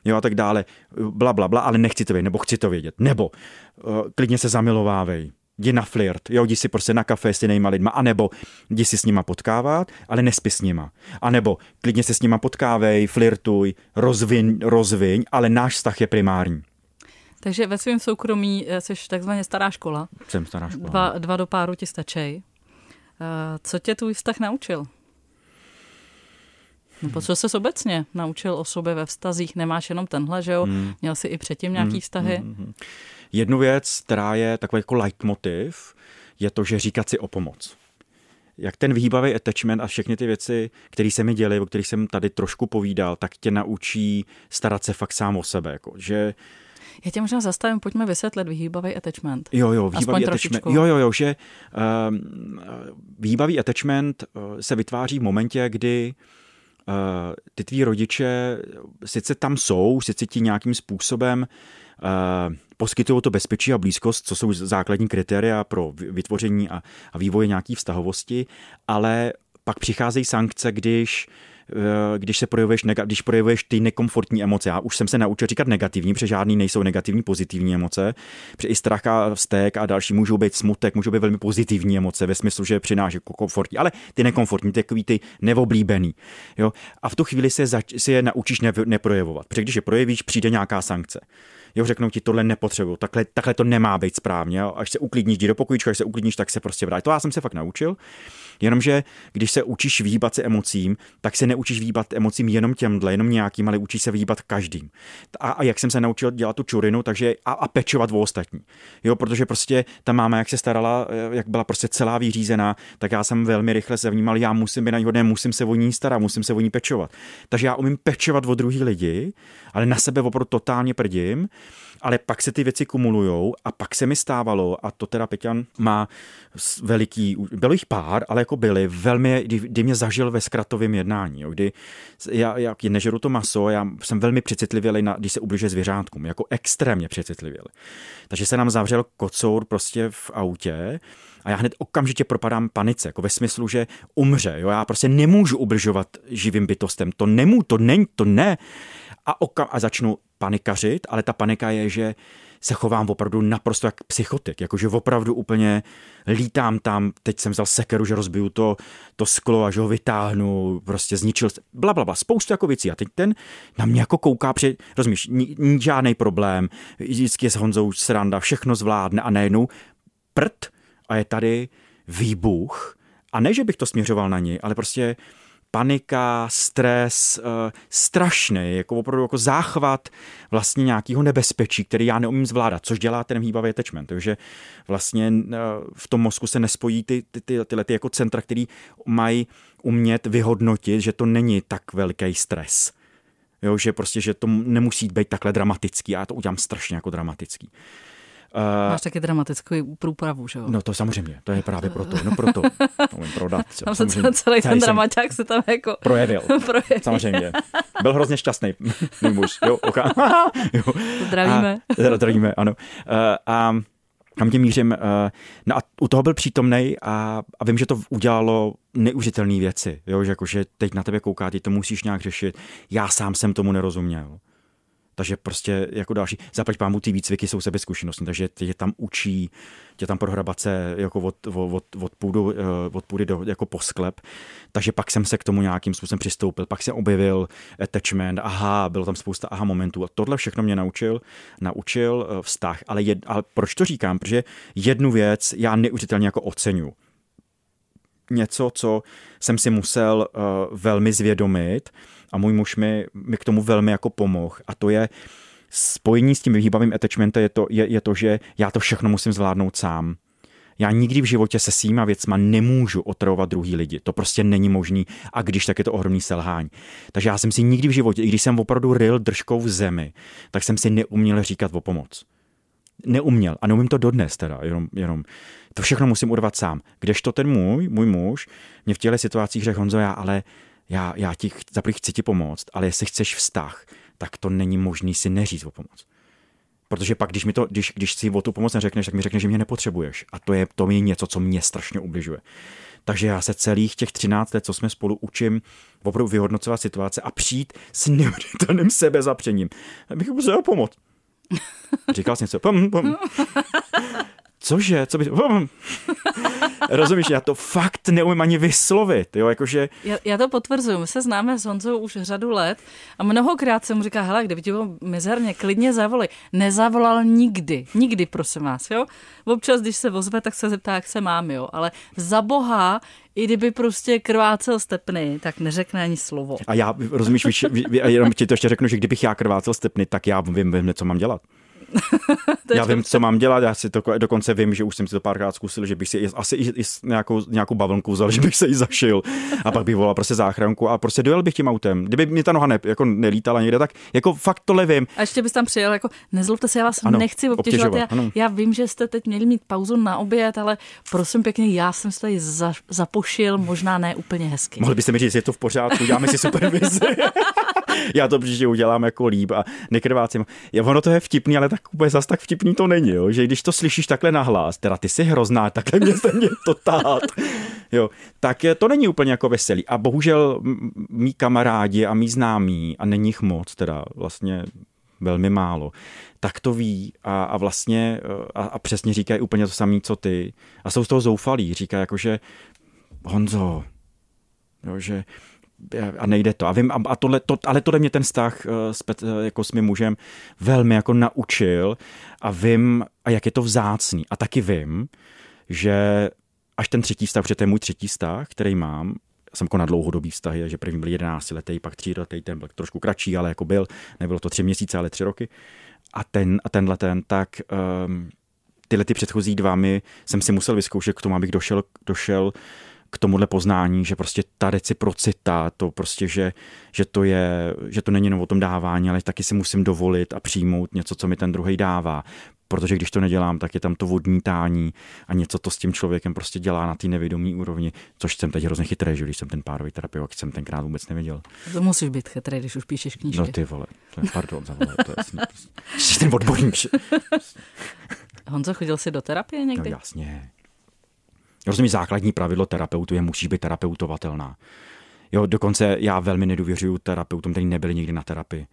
jo a tak dále, bla, bla, bla, ale nechci to vědět, nebo chci to vědět, nebo uh, klidně se zamilovávej, jdi na flirt, jo, jdi si prostě na kafe s jinýma lidma, anebo jdi si s nima potkávat, ale nespi s nima. A nebo klidně se s nima potkávej, flirtuj, rozviň, rozviň, ale náš vztah je primární. Takže ve svém soukromí eh, jsi takzvaně stará škola. Jsem stará škola. Dva, dva do páru ti stačí. Co tě tvůj vztah naučil? Nebo co se obecně naučil o sobě ve vztazích? Nemáš jenom tenhle, že jo? Hmm. Měl jsi i předtím nějaký hmm. vztahy? Hmm. hmm. Jednu věc, která je takový jako leitmotiv, je to, že říkat si o pomoc. Jak ten výbavý attachment a všechny ty věci, které se mi děly, o kterých jsem tady trošku povídal, tak tě naučí starat se fakt sám o sebe. Jako, že já tě možná zastavím, pojďme vysvětlit vyhýbavý attachment. Jo, jo, výhýbavý attachment. Jo, jo, jo, že uh, výhýbavý attachment uh, se vytváří v momentě, kdy uh, ty tví rodiče sice tam jsou, sice ti nějakým způsobem uh, poskytují to bezpečí a blízkost, co jsou základní kritéria pro vytvoření a, a vývoje nějaké vztahovosti, ale pak přicházejí sankce, když uh, Eh, když se projevuješ, když projevuješ ty nekomfortní emoce. Já už jsem se naučil říkat negativní, protože žádný nejsou negativní, pozitivní emoce. Protože i strach a vztek a další můžou být smutek, můžou být velmi pozitivní emoce ve smyslu, že přináší komfortní, ale ty nekomfortní, takový ty neoblíbený. Jo? A v tu chvíli se, zač- se je naučíš ne- neprojevovat. Protože když je projevíš, přijde nějaká sankce jo, řeknou ti, tohle nepotřebuju, takhle, takhle to nemá být správně, jo? až se uklidníš, jdi do pokojíčka, až se uklidníš, tak se prostě vrátí. To já jsem se fakt naučil. Jenomže když se učíš výbat se emocím, tak se neučíš výbat emocím jenom těmhle, jenom nějakým, ale učíš se výbat každým. A, a jak jsem se naučil dělat tu čurinu, takže a, a pečovat o ostatní. Jo, protože prostě ta máma, jak se starala, jak byla prostě celá vyřízená, tak já jsem velmi rychle se vnímal, já musím být na musím se o ní starat, musím se o ní pečovat. Takže já umím pečovat o druhý lidi, ale na sebe opravdu totálně prdím ale pak se ty věci kumulujou a pak se mi stávalo, a to teda Peťan má veliký, bylo jich pár, ale jako byly velmi, kdy, kdy mě zažil ve zkratovém jednání, jo, kdy já, já nežeru to maso, já jsem velmi přecitlivělý, na, když se ubližuje zvěřátkům, jako extrémně přecitlivělý. Takže se nám zavřel kocour prostě v autě a já hned okamžitě propadám panice, jako ve smyslu, že umře. Jo? Já prostě nemůžu ubližovat živým bytostem. To nemů, to není, to ne. A, okam, a začnu panikařit, ale ta panika je, že se chovám opravdu naprosto jak psychotik, jakože opravdu úplně lítám tam, teď jsem vzal sekeru, že rozbiju to, to sklo a že ho vytáhnu, prostě zničil, bla, bla, bla, spoustu jako věcí. A teď ten na mě jako kouká, při, rozumíš, žádný problém, vždycky je s Honzou sranda, všechno zvládne a najednou prd a je tady výbuch. A ne, že bych to směřoval na něj, ale prostě panika, stres, uh, strašný, jako opravdu jako záchvat vlastně nějakého nebezpečí, který já neumím zvládat, což dělá ten hýbavý attachment. Takže vlastně uh, v tom mozku se nespojí ty, ty, ty, tyhle ty jako centra, který mají umět vyhodnotit, že to není tak velký stres. Jo, že prostě, že to nemusí být takhle dramatický a já to udělám strašně jako dramatický. Uh, Máš taky dramatickou průpravu, že jo? No to samozřejmě, to je právě proto, no proto, to umím prodat. Tam se celý ten dramaťák se tam jako... Projevil, projevil. samozřejmě. Byl hrozně šťastný můj muž, jo, oka. jo. Zdravíme. A, zdravíme, ano. Uh, a kam tím mířím? No a u toho byl přítomný a, a vím, že to udělalo neužitelné věci, jo, že, jako, že teď na tebe kouká, ty to musíš nějak řešit. Já sám jsem tomu nerozuměl. Takže prostě jako další, zaplať pámu ty výcviky jsou sebezkušenostní, takže tě tam učí, tě tam prohrabat se jako od, od, od, půdu, eh, od půdy do, jako po sklep. Takže pak jsem se k tomu nějakým způsobem přistoupil, pak jsem objevil attachment, aha, bylo tam spousta aha momentů a tohle všechno mě naučil, naučil eh, vztah. Ale, jed, ale proč to říkám? Protože jednu věc já neuvěřitelně jako oceňu něco, co jsem si musel uh, velmi zvědomit a můj muž mi, mi k tomu velmi jako pomohl a to je spojení s tím vyhýbavým attachmentem je to, je, je to, že já to všechno musím zvládnout sám. Já nikdy v životě se svýma věcma nemůžu otravovat druhý lidi. To prostě není možný a když, tak je to ohromný selhání. Takže já jsem si nikdy v životě, i když jsem opravdu ryl držkou v zemi, tak jsem si neuměl říkat o pomoc. Neuměl a neumím to dodnes teda, jenom, jenom to všechno musím urvat sám. Kdežto ten můj, můj muž, mě v těchto situacích řekl Honzo, já ale já, já ti za chci ti pomoct, ale jestli chceš vztah, tak to není možný si neříct o pomoc. Protože pak, když, mi to, když, když si o tu pomoc neřekneš, tak mi řekneš, že mě nepotřebuješ. A to je, to je něco, co mě strašně ubližuje. Takže já se celých těch 13 let, co jsme spolu učím, opravdu vyhodnocovat situace a přijít s neuvěřitelným sebezapřením. Abych musel pomoct. Říkal jsi něco? Pom, pom. Cože, co by... Rozumíš, já to fakt neumím ani vyslovit, jo, jakože... Já, já to potvrzuju, my se známe s Honzou už řadu let a mnohokrát jsem mu říká, hele, kdyby ti bylo mizerně, klidně zavolej. Nezavolal nikdy, nikdy, prosím vás, jo. Občas, když se vozve, tak se zeptá, jak se mám, jo, ale za boha, i kdyby prostě krvácel stepny, tak neřekne ani slovo. A já, rozumíš, víš, jenom ti to ještě řeknu, že kdybych já krvácel stepny, tak já vím, vím, co mám dělat. já vím, co mám dělat, já si to dokonce vím, že už jsem si to párkrát zkusil, že bych si asi i, i nějakou, nějakou bavlnku vzal, že bych se jí zašil a pak bych volal prostě záchranku a prostě dojel bych tím autem. Kdyby mi ta noha ne, jako nelítala někde, tak jako fakt to vím. A ještě bys tam přijel, jako nezlobte se, já vás ano, nechci obtěžovat. obtěžovat já, já, vím, že jste teď měli mít pauzu na oběd, ale prosím pěkně, já jsem se tady za, zapošil, možná ne úplně hezky. Mohli byste mi říct, je to v pořádku, děláme si supervizi. já to příště udělám jako líp a nekrvácím. Ono to je vtipný, ale tak úplně zas tak vtipný to není, jo? že když to slyšíš takhle nahlas, teda ty jsi hrozná, takhle mě se mě to tát, jo, tak to není úplně jako veselý. A bohužel mý kamarádi a mý známí, a není jich moc, teda vlastně velmi málo, tak to ví a, a vlastně a, a přesně říkají úplně to samé, co ty. A jsou z toho zoufalí. Říká jako, že Honzo, jo, že a nejde to. A vím, a tohle, to, ale tohle mě ten vztah eh, s, Pet, eh, jako s mým mužem velmi jako naučil a vím, a jak je to vzácný. A taky vím, že až ten třetí vztah, protože to je můj třetí vztah, který mám, jsem jako na dlouhodobý vztahy, že první byl 11 letý, pak 3 letý, ten byl trošku kratší, ale jako byl, nebylo to tři měsíce, ale tři roky. A ten a tenhle ten, tak um, tyhle ty předchozí dva mi jsem si musel vyzkoušet k tomu, abych došel, došel k tomuhle poznání, že prostě ta reciprocita, to prostě, že, že, to je, že to není jenom o tom dávání, ale taky si musím dovolit a přijmout něco, co mi ten druhý dává. Protože když to nedělám, tak je tam to vodní tání a něco to s tím člověkem prostě dělá na té nevědomí úrovni, což jsem teď hrozně chytrý, že když jsem ten párový terapeut, jsem tenkrát vůbec nevěděl. To musíš být chytrý, když už píšeš knížky. No ty vole, to je pardon za vole, to je. Jsi ten odborník. Honzo, chodil jsi do terapie někdy? No jasně. Rozumím, základní pravidlo terapeutu je, musí být terapeutovatelná. Jo, dokonce já velmi nedůvěřuju terapeutům, kteří nebyli nikdy na terapii.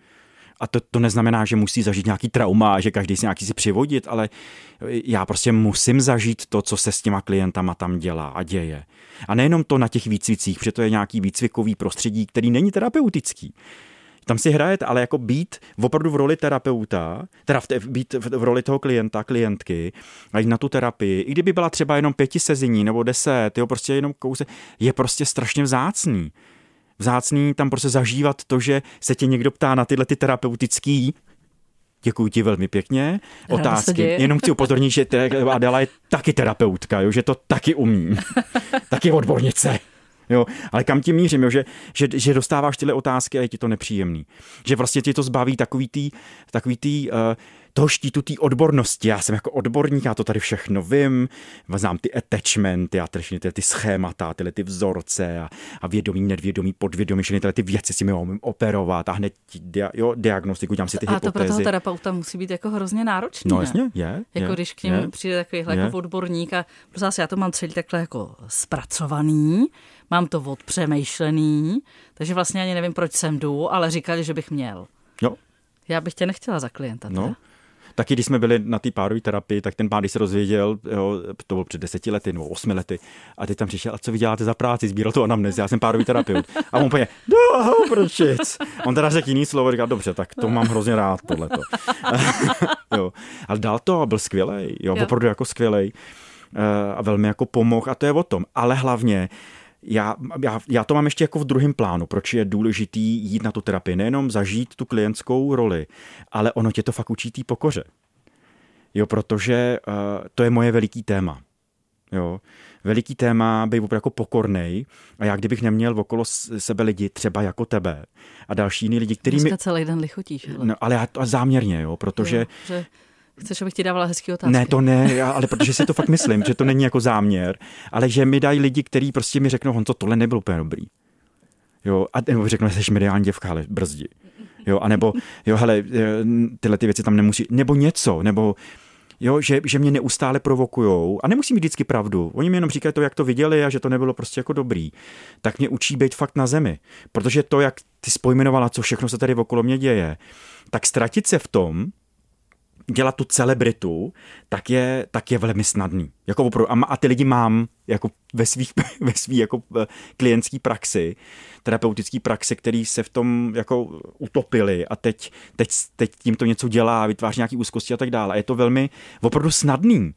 A to, to neznamená, že musí zažít nějaký trauma, že každý si nějaký si přivodit, ale já prostě musím zažít to, co se s těma klientama tam dělá a děje. A nejenom to na těch výcvicích, protože to je nějaký výcvikový prostředí, který není terapeutický tam si hrajete, ale jako být opravdu v roli terapeuta, teda v, být v, v roli toho klienta, klientky, a jít na tu terapii, i kdyby byla třeba jenom pěti sezení nebo deset, jo, prostě jenom kouse, je prostě strašně vzácný. Vzácný tam prostě zažívat to, že se tě někdo ptá na tyhle ty terapeutický Děkuji ti velmi pěkně. Otázky. Jenom chci upozornit, že Adela je taky terapeutka, jo, že to taky umí. taky odbornice. Jo, ale kam tím mířím, jo, že, že, že dostáváš tyhle otázky a je ti to nepříjemný. Že vlastně ti to zbaví takový tý, takový tý, uh, toho štítu té odbornosti. Já jsem jako odborník, já to tady všechno vím, znám ty attachmenty, já tady ty, ty schémata, tyhle ty vzorce a, a vědomí, nedvědomí, podvědomí, všechny tyhle ty věci si mi umím operovat a hned dia, jo, diagnostiku, dělám si ty a hypotézy. to pro toho terapeuta musí být jako hrozně náročné. No jasně, je. Jako je, když k němu je, přijde takovýhle je. jako odborník a prostě já to mám celý takhle jako zpracovaný, mám to odpřemýšlený, takže vlastně ani nevím, proč sem jdu, ale říkali, že bych měl. Jo. Já bych tě nechtěla za klienta. No. Taky když jsme byli na té párové terapii, tak ten pár, když se rozvěděl, jo, to bylo před deseti lety nebo osmi lety, a teď tam přišel, a co vy děláte za práci, sbíral to anamnezi, já jsem párový terapeut. A on úplně, no, proč On teda řekl jiný slovo, říkal, dobře, tak to mám hrozně rád, tohleto. jo. Ale dal to a byl skvělý, jo, jo. opravdu jako skvělý eh, a velmi jako pomohl a to je o tom. Ale hlavně já, já, já to mám ještě jako v druhém plánu, proč je důležitý jít na tu terapii. Nejenom zažít tu klientskou roli, ale ono tě to fakt učí té pokoře. Jo, protože uh, to je moje veliký téma. Jo. Veliký téma být opravdu jako pokornej a já kdybych neměl okolo sebe lidi třeba jako tebe a další jiný lidi, kterými... Dneska celý den lichotíš. Ale. No, ale já to záměrně, jo, protože... Jo, že Chceš, abych ti dávala hezký otázky? Ne, to ne, ale protože si to fakt myslím, že to není jako záměr, ale že mi dají lidi, kteří prostě mi řeknou, Honzo, tohle nebylo úplně dobrý. Jo, a nebo řeknou, že jsi mediální děvka, ale brzdi. Jo, anebo, jo, hele, eh, tyhle ty věci tam nemusí, nebo něco, nebo jo, že, že mě neustále provokujou a nemusí mít vždycky pravdu. Oni mi jenom říkají to, jak to viděli a že to nebylo prostě jako dobrý. Tak mě učí být fakt na zemi. Protože to, jak ty spojmenovala, co všechno se tady okolo mě děje, tak ztratit se v tom, dělat tu celebritu, tak je, tak je velmi snadný. Jako opravdu, a, a ty lidi mám jako ve svých ve svý jako eh, klientský praxi, terapeutický praxi, který se v tom jako utopili a teď, teď, teď tím to něco dělá, vytváří nějaký úzkosti a tak dále. A je to velmi opravdu snadný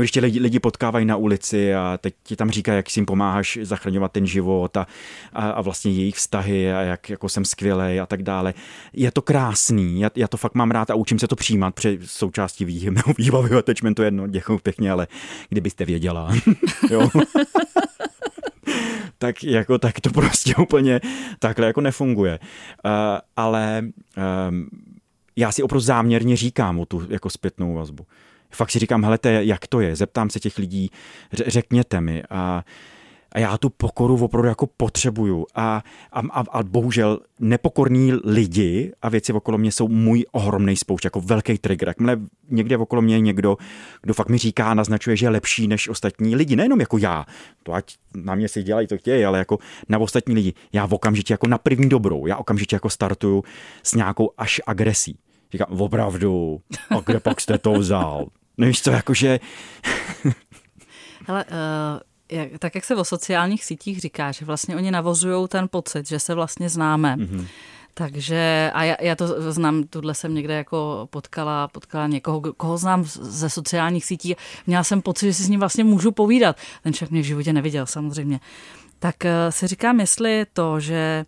mě když tě lidi, lidi potkávají na ulici a teď ti tam říkají, jak si jim pomáháš zachraňovat ten život a, a, a vlastně jejich vztahy a jak jako jsem skvělý a tak dále. Je to krásný, já, já to fakt mám rád a učím se to přijímat, při součástí výbavy attachmentu jedno, děkuji pěkně, ale kdybyste věděla. jo. tak jako tak to prostě úplně takhle jako nefunguje. Uh, ale um, já si opravdu záměrně říkám o tu jako zpětnou vazbu fakt si říkám, hele, jak to je, zeptám se těch lidí, řekněte mi a a já tu pokoru opravdu jako potřebuju. A, a, a, a bohužel nepokorní lidi a věci okolo mě jsou můj ohromný spoušť, jako velký trigger. Jakmile někde okolo mě je někdo, kdo fakt mi říká, naznačuje, že je lepší než ostatní lidi, nejenom jako já, to ať na mě si dělají, to chtějí, ale jako na ostatní lidi. Já v okamžitě jako na první dobrou, já okamžitě jako startuju s nějakou až agresí. Říkám, opravdu, a kde pak jste to vzal? Nevíš co, jakože... Hele, uh, jak, tak jak se o sociálních sítích říká, že vlastně oni navozují ten pocit, že se vlastně známe. Mm-hmm. Takže, a já, já to znám, tuhle jsem někde jako potkala, potkala někoho, koho znám ze sociálních sítí. Měla jsem pocit, že si s ním vlastně můžu povídat. Ten člověk mě v životě neviděl samozřejmě. Tak uh, si říkám, jestli to, že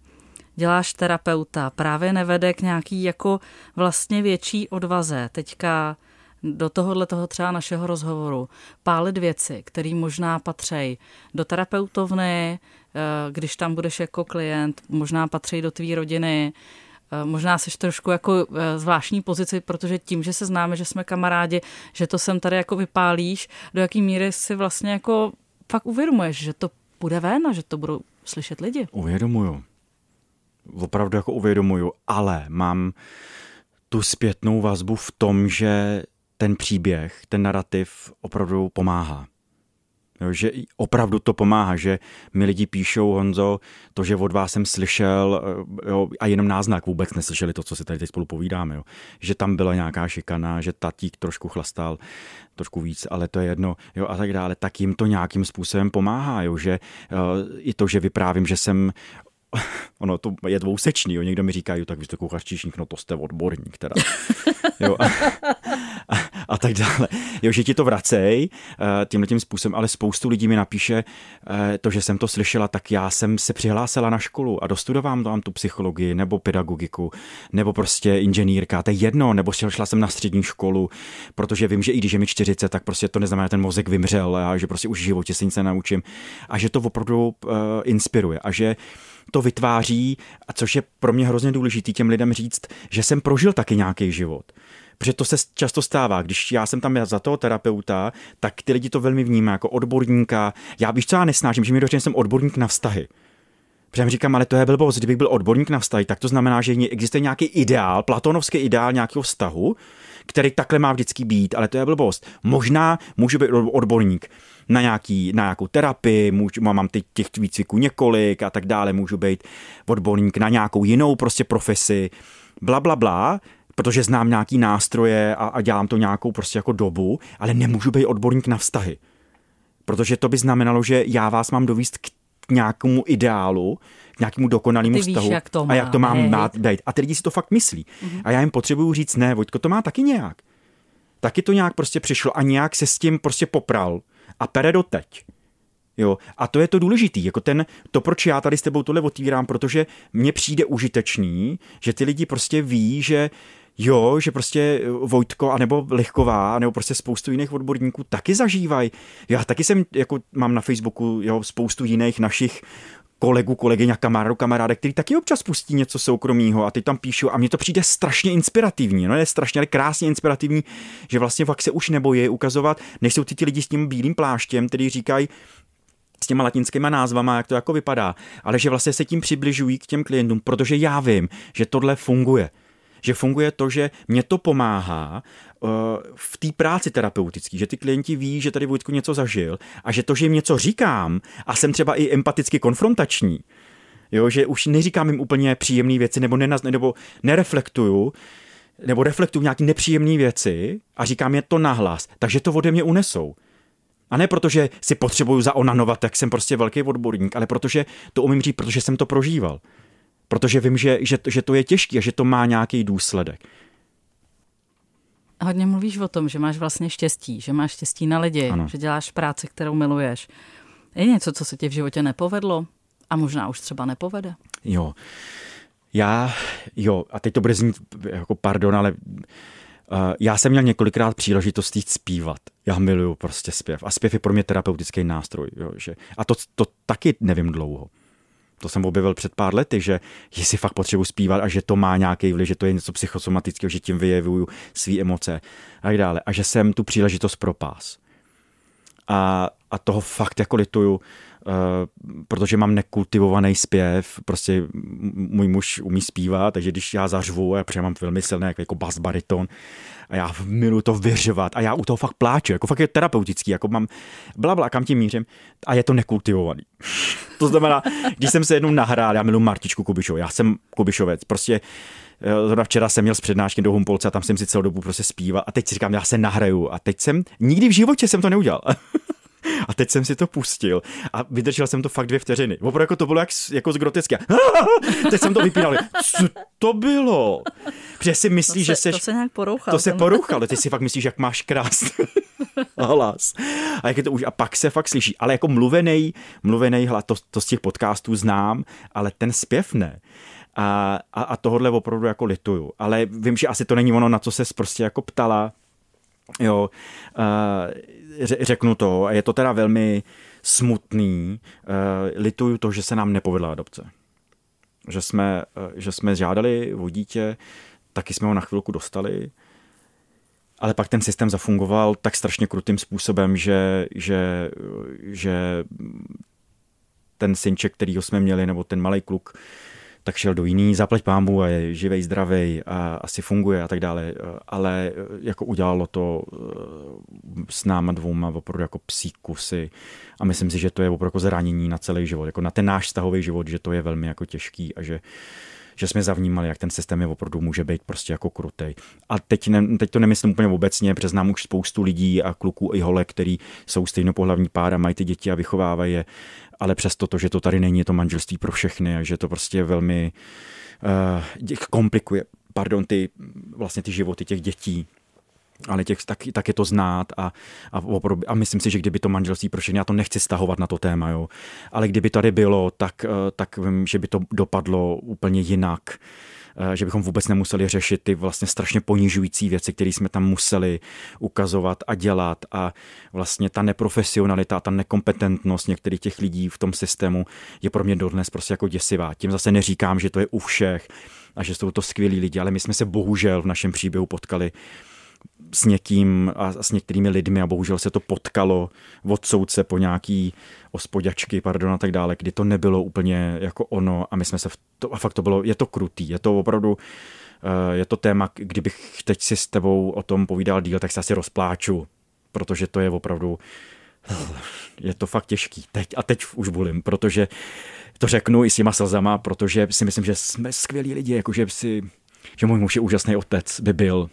děláš terapeuta, právě nevede k nějaký jako vlastně větší odvaze. Teďka do tohohle toho třeba našeho rozhovoru pálit věci, které možná patří do terapeutovny, eh, když tam budeš jako klient, možná patří do tvý rodiny, eh, Možná jsi trošku jako eh, zvláštní pozici, protože tím, že se známe, že jsme kamarádi, že to sem tady jako vypálíš, do jaký míry si vlastně jako fakt uvědomuješ, že to půjde ven a že to budou slyšet lidi. Uvědomuju. Opravdu jako uvědomuju, ale mám tu zpětnou vazbu v tom, že ten příběh, ten narrativ opravdu pomáhá. Jo, že opravdu to pomáhá, že mi lidi píšou, Honzo, to, že od vás jsem slyšel, eh, jo, a jenom náznak vůbec neslyšeli to, co si tady teď spolu povídáme, jo, že tam byla nějaká šikana, že tatík trošku chlastal trošku víc, ale to je jedno, jo, a tak dále, tak jim to nějakým způsobem pomáhá, jo, že uh, i to, že vyprávím, že jsem ono to je dvousečný, jo. někdo mi říká, jo, tak vy jste kuchař číšník, no to jste odborník teda. jo, a, a, a, tak dále. Jo, že ti to vracej uh, tímhle tím způsobem, ale spoustu lidí mi napíše uh, to, že jsem to slyšela, tak já jsem se přihlásila na školu a dostudovám tam tu psychologii nebo pedagogiku, nebo prostě inženýrka, to je jedno, nebo šla jsem na střední školu, protože vím, že i když je mi 40, tak prostě to neznamená, že ten mozek vymřel a že prostě už v životě se nic nenaučím a že to opravdu uh, inspiruje a že to vytváří, a což je pro mě hrozně důležitý těm lidem říct, že jsem prožil taky nějaký život. Protože to se často stává, když já jsem tam za toho terapeuta, tak ty lidi to velmi vnímají jako odborníka. Já víš, co já nesnáším, že mi dočně jsem odborník na vztahy. Protože říkám, ale to je blbost, kdybych byl odborník na vztahy, tak to znamená, že existuje nějaký ideál, platonovský ideál nějakého vztahu, který takhle má vždycky být, ale to je blbost. Možná můžu být odborník na, nějaký, na nějakou terapii, můžu, mám teď těch výcviků několik a tak dále, můžu být odborník na nějakou jinou prostě profesi, bla, bla, bla, protože znám nějaký nástroje a, a dělám to nějakou prostě jako dobu, ale nemůžu být odborník na vztahy. Protože to by znamenalo, že já vás mám dovíst k nějakému ideálu, k nějakému dokonalému vztahu. Víš, jak to má. A jak to mám hey. být. A ty lidi si to fakt myslí. Mm-hmm. A já jim potřebuju říct, ne, Vojtko, to má taky nějak. Taky to nějak prostě přišlo a nějak se s tím prostě popral a pere do teď. Jo, a to je to důležitý, jako ten, to, proč já tady s tebou tohle otvírám, protože mně přijde užitečný, že ty lidi prostě ví, že jo, že prostě Vojtko, anebo Lehková, nebo prostě spoustu jiných odborníků taky zažívají. Já taky jsem, jako mám na Facebooku jo, spoustu jiných našich kolegu, kolegyň a kamarádů, kamarádek, který taky občas pustí něco soukromého a teď tam píšu a mně to přijde strašně inspirativní, no je strašně ale krásně inspirativní, že vlastně fakt se už nebojí ukazovat, než jsou ty, ty lidi s tím bílým pláštěm, který říkají, s těma latinskými názvama, jak to jako vypadá, ale že vlastně se tím přibližují k těm klientům, protože já vím, že tohle funguje že funguje to, že mě to pomáhá uh, v té práci terapeutické, že ty klienti ví, že tady Vojtku něco zažil a že to, že jim něco říkám a jsem třeba i empaticky konfrontační, jo, že už neříkám jim úplně příjemné věci nebo, nenaz, nebo nereflektuju, nebo reflektuju nějaké nepříjemné věci a říkám je to nahlas, takže to ode mě unesou. A ne protože si potřebuju zaonanovat, tak jsem prostě velký odborník, ale protože to umím říct, protože jsem to prožíval protože vím, že, že, že to je těžké a že to má nějaký důsledek. Hodně mluvíš o tom, že máš vlastně štěstí, že máš štěstí na lidi, ano. že děláš práci, kterou miluješ. Je něco, co se ti v životě nepovedlo a možná už třeba nepovede? Jo. Já, jo, a teď to bude znít jako pardon, ale Uh, já jsem měl několikrát příležitost jít zpívat. Já miluju prostě zpěv. A zpěv je pro mě terapeutický nástroj. Jo, že, a to, to taky nevím dlouho to jsem objevil před pár lety, že jestli fakt potřebuji zpívat a že to má nějaký vliv, že to je něco psychosomatického, že tím vyjevuju své emoce a tak dále. A že jsem tu příležitost propás. A, a toho fakt jako lituju, protože mám nekultivovaný zpěv, prostě můj muž umí zpívat, takže když já zařvu, já protože mám velmi silný jako, jako bas bariton, a já miluji to vyřvat a já u toho fakt pláču, jako fakt je terapeutický, jako mám bla, bla kam tím mířím a je to nekultivovaný. to znamená, když jsem se jednou nahrál, já miluji Martičku Kubišovou, já jsem Kubišovec, prostě eh, Zrovna včera jsem měl z přednášky do Humpolce a tam jsem si celou dobu prostě zpíval a teď si říkám, já se nahraju a teď jsem, nikdy v životě jsem to neudělal. A teď jsem si to pustil a vydržel jsem to fakt dvě vteřiny. Opravdu jako to bylo jak, jako z grotesky. Teď jsem to vypínal. Co to bylo? Protože si myslíš, že se, To se nějak porouchal. To se porouchal, ty si fakt myslíš, jak máš krásný hlas. A, jak je to už, a pak se fakt slyší. Ale jako mluvený, mluvený hlas, to, to z těch podcastů znám, ale ten zpěv ne. A, a, a tohle opravdu jako lituju. Ale vím, že asi to není ono, na co se prostě jako ptala, Jo, řeknu to, a je to teda velmi smutný. Lituju to, že se nám nepovedla adopce. Že jsme, že jsme žádali o dítě, taky jsme ho na chvilku dostali, ale pak ten systém zafungoval tak strašně krutým způsobem, že, že, že ten synček, kterýho jsme měli, nebo ten malý kluk, tak šel do jiný, zaplať pámu a je živej, zdravý a asi funguje a tak dále, ale jako udělalo to eh, s náma dvouma opravdu jako psí kusy. A myslím si, že to je opravdu jako zranění na celý život, jako na ten náš vztahový život, že to je velmi jako těžký a že že jsme zavnímali, jak ten systém je opravdu může být prostě jako krutej. A teď, ne, teď to nemyslím úplně obecně, protože znám už spoustu lidí a kluků i holek, který jsou stejnopohlavní pár a mají ty děti a vychovávají je, ale přesto to, že to tady není, je to manželství pro všechny a že to prostě velmi uh, komplikuje pardon, ty, vlastně ty životy těch dětí ale těch, tak, tak je to znát a, a, a myslím si, že kdyby to manželství pro všechny, já to nechci stahovat na to téma, jo, ale kdyby tady bylo, tak, eh, tak vím, že by to dopadlo úplně jinak eh, že bychom vůbec nemuseli řešit ty vlastně strašně ponižující věci, které jsme tam museli ukazovat a dělat a vlastně ta neprofesionalita, ta nekompetentnost některých těch lidí v tom systému je pro mě dodnes prostě jako děsivá. Tím zase neříkám, že to je u všech a že jsou to skvělí lidi, ale my jsme se bohužel v našem příběhu potkali s někým a s některými lidmi a bohužel se to potkalo od soudce po nějaký ospodačky, pardon a tak dále, kdy to nebylo úplně jako ono a my jsme se v to, a fakt to bylo, je to krutý, je to opravdu eh, je to téma, kdybych teď si s tebou o tom povídal díl, tak se asi rozpláču, protože to je opravdu je to fakt těžký. Teď, a teď už bolím, protože to řeknu i s těma slzama, protože si myslím, že jsme skvělí lidi, jakože si, že můj muž je úžasný otec by byl,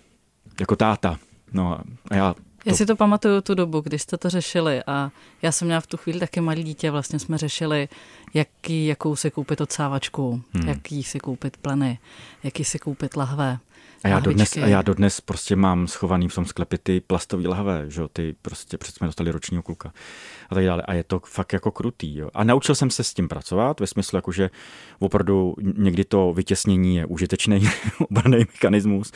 jako táta. No a já to... Já si to pamatuju tu dobu, když jste to řešili a já jsem měla v tu chvíli taky malý dítě, vlastně jsme řešili, jaký, jakou si koupit odsávačku, hmm. jaký si koupit pleny, jaký si koupit lahve. A já, dodnes, a já dodnes prostě mám schovaný v tom sklepě ty plastové lahve, že jo, ty prostě před jsme dostali ročního kluka a tak dále. A je to fakt jako krutý, jo. A naučil jsem se s tím pracovat ve smyslu, jako, že opravdu někdy to vytěsnění je užitečný obraný mechanismus.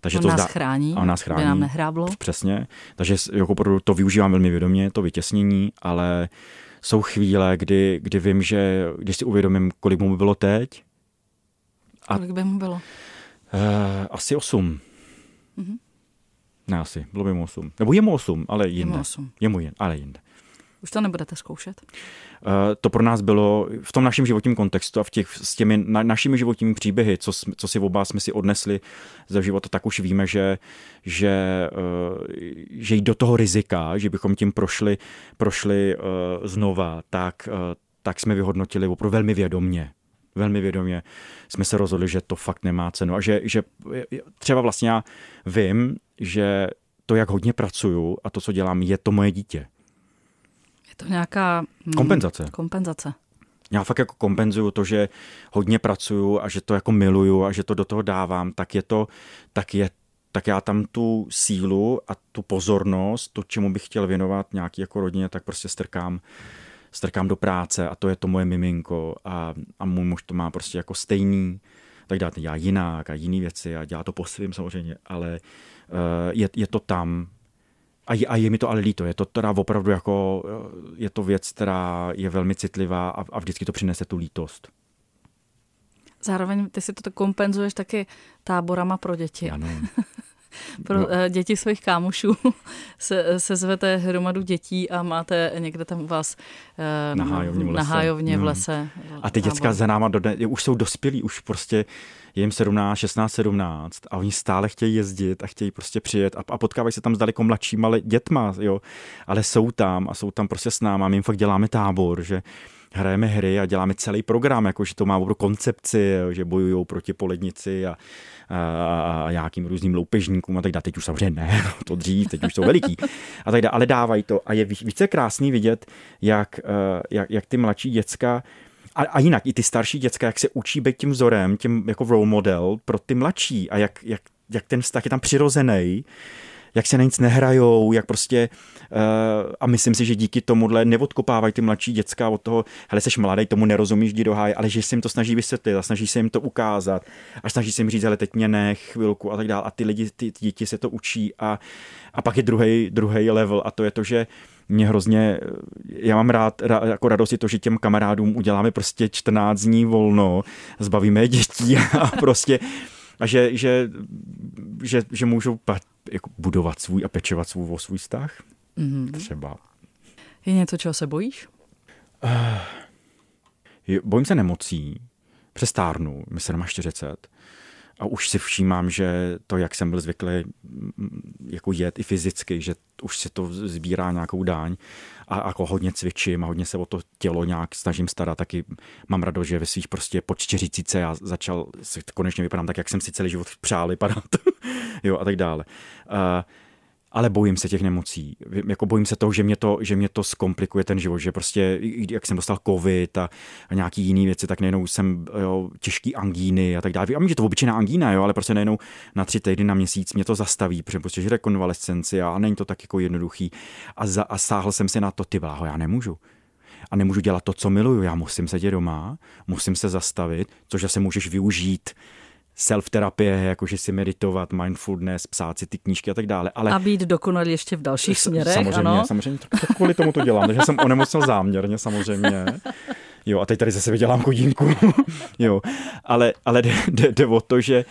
Takže on to nás zdá, chrání, on nás chrání, nám nehráblo. Přesně, takže jako opravdu to využívám velmi vědomě, to vytěsnění, ale jsou chvíle, kdy, kdy vím, že když si uvědomím, kolik mu bylo teď. A, kolik by mu bylo? Uh, asi 8. Mm-hmm. Ne, asi, bylo by mu 8. Nebo je mu 8, ale jinde. Je mu 8. Je mu jen, ale jinde. Už to nebudete zkoušet? Uh, to pro nás bylo v tom našem životním kontextu a v těch, s těmi na, našimi životními příběhy, co, co si oba jsme si odnesli ze života, tak už víme, že, že, uh, že jít do toho rizika, že bychom tím prošli, prošli uh, znova, tak, uh, tak jsme vyhodnotili opravdu velmi vědomně velmi vědomě jsme se rozhodli, že to fakt nemá cenu a že, že třeba vlastně já vím, že to, jak hodně pracuju a to, co dělám, je to moje dítě. Je to nějaká... Hmm, kompenzace. Kompenzace. Já fakt jako kompenzuju to, že hodně pracuju a že to jako miluju a že to do toho dávám, tak je to, tak je tak já tam tu sílu a tu pozornost, to, čemu bych chtěl věnovat nějaký jako rodině, tak prostě strkám strkám do práce a to je to moje miminko a, a můj muž to má prostě jako stejný, tak dát já jinak a jiné věci a dělá to po svým samozřejmě, ale uh, je, je to tam a je, a je mi to ale líto, je to teda opravdu jako, eh, je to věc, která je velmi citlivá a, a vždycky to přinese tu lítost. Zároveň ty si to kompenzuješ taky táborama pro děti. Ano. pro no. Eh, děti svých kámošů se, se zvete hromadu dětí a máte někde tam u vás eh, na hájovně v lese. Na hájovně v lese a ty děcka za náma do, už jsou dospělí, už prostě je jim 17, 16, 17 a oni stále chtějí jezdit a chtějí prostě přijet a, a potkávají se tam s daleko mladšíma dětma, jo, ale jsou tam a jsou tam prostě s náma, my jim fakt děláme tábor, že hrajeme hry a děláme celý program, jakože to má opravdu koncepci, že bojují proti polednici a, a, a nějakým různým loupežníkům a tak dále. Teď už samozřejmě ne, to dřív, teď už jsou veliký. A tak dále, ale dávají to. A je více krásný vidět, jak, eh, jak, jak ty mladší děcka a, a jinak i ty starší děcka, jak se učí být tím vzorem, tím jako role model pro ty mladší a jak, jak, jak ten vztah je tam přirozený jak se na nic nehrajou, jak prostě uh, a myslím si, že díky tomuhle neodkopávají ty mladší děcka od toho, hele, jsi mladý, tomu nerozumíš, jdi do háje, ale že se jim to snaží vysvětlit a snaží se jim to ukázat a snaží se jim říct, ale teď mě ne, chvilku a tak dále a ty lidi, ty, děti se to učí a, a pak je druhý level a to je to, že mě hrozně, já mám rád, rád jako radost je to, že těm kamarádům uděláme prostě 14 dní volno, zbavíme dětí a prostě a že, že, že, že můžou jako budovat svůj a pečovat svůj, o svůj vztah. Mm-hmm. Třeba. Je něco, čeho se bojíš? Uh, bojím se nemocí. Přestárnu, mi se 40 a už si všímám, že to, jak jsem byl zvyklý jako jet i fyzicky, že už si to sbírá nějakou dáň a jako hodně cvičím a hodně se o to tělo nějak snažím starat, taky mám radost, že ve svých prostě po čtyřicíce já začal, konečně vypadám tak, jak jsem si celý život přál vypadat, jo a tak dále. Uh, ale bojím se těch nemocí. Jako bojím se toho, že mě to, že mě to zkomplikuje ten život, že prostě, jak jsem dostal covid a, a nějaký jiný věci, tak nejenom jsem jo, těžký angíny a tak dále. A vím, že to obyčejná angína, jo, ale prostě nejenom na tři týdny, na měsíc mě to zastaví, protože prostě žere konvalescenci a není to tak jako jednoduchý. A, za, a sáhl jsem si na to, ty bláho, já nemůžu a nemůžu dělat to, co miluju. Já musím sedět doma, musím se zastavit, což se můžeš využít self-terapie, jakože si meditovat, mindfulness, psát si ty knížky a tak dále. Ale a být dokonalý ještě v dalších směrech, Samozřejmě, ano? samozřejmě, tak kvůli tomu to dělám, takže jsem onemocnil záměrně samozřejmě. Jo, a teď tady zase vydělám chudinku. jo, ale, ale jde, jde, jde o to, že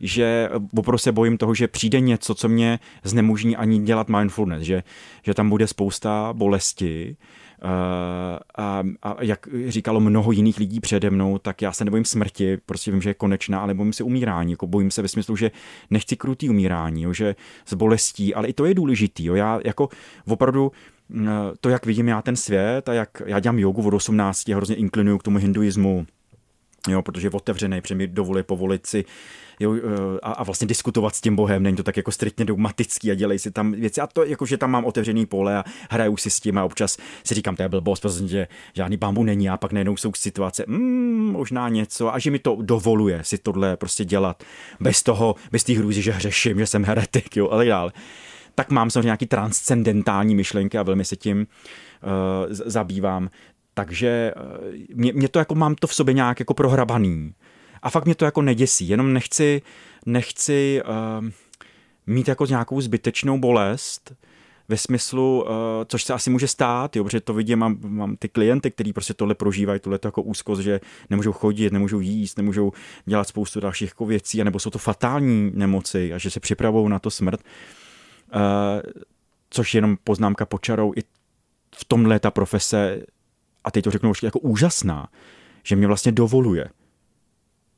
že opravdu se bojím toho, že přijde něco, co mě znemožní ani dělat mindfulness, že, že tam bude spousta bolesti, a, a jak říkalo mnoho jiných lidí přede mnou, tak já se nebojím smrti, prostě vím, že je konečná, ale bojím se umírání. Jako bojím se ve smyslu, že nechci krutý umírání, jo, že s bolestí, ale i to je důležitý. Jo. Já jako opravdu mm, to, jak vidím já ten svět a jak já dělám jogu od 18, hrozně inklinuju k tomu hinduismu, jo, protože je otevřený, protože mi dovolí povolit si jo, eh, a, a, vlastně diskutovat s tím Bohem, není to tak jako striktně dogmatický a dělej si tam věci. A to jako, že tam mám otevřený pole a hraju si s tím a občas si říkám, to je blbost, protože žádný bambu není a pak najednou jsou situace, mm, možná něco. A že mi to dovoluje si tohle prostě dělat bez toho, bez té hrůzy, že hřeším, že jsem heretik, jo, a tak dále tak mám samozřejmě nějaký transcendentální myšlenky a velmi se tím uh, zabývám. Takže uh, mě, mě to jako mám to v sobě nějak jako prohrabaný. A fakt mě to jako neděsí, jenom nechci, nechci uh, mít jako nějakou zbytečnou bolest, ve smyslu, uh, což se asi může stát, jo, protože to vidím, mám, mám ty klienty, kteří prostě tohle prožívají, tohle jako úzkost, že nemůžou chodit, nemůžou jíst, nemůžou dělat spoustu dalších jako věcí, anebo jsou to fatální nemoci a že se připravují na to smrt. Uh, což je jenom poznámka počarou, i v tomhle ta profese, a teď to řeknu jako úžasná, že mě vlastně dovoluje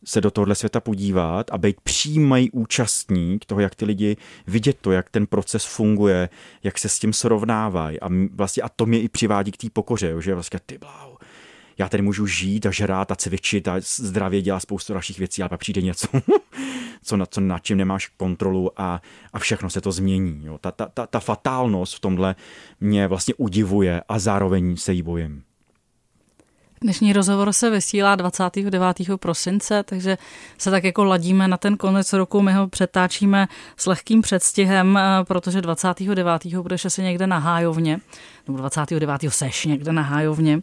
se do tohle světa podívat a být přímý účastník toho, jak ty lidi vidět to, jak ten proces funguje, jak se s tím srovnávají. A, vlastně, a to mě i přivádí k té pokoře, že vlastně ty bláho, já tady můžu žít a žrát a cvičit a zdravě dělat spoustu dalších věcí, ale pak přijde něco, co na, co nad čím nemáš kontrolu a, a všechno se to změní. Jo. Ta, ta, ta, ta fatálnost v tomhle mě vlastně udivuje a zároveň se jí bojím. Dnešní rozhovor se vysílá 29. prosince, takže se tak jako ladíme na ten konec roku. My ho přetáčíme s lehkým předstihem, eh, protože 29. budeš asi někde na hájovně, nebo 29. seš někde na hájovně.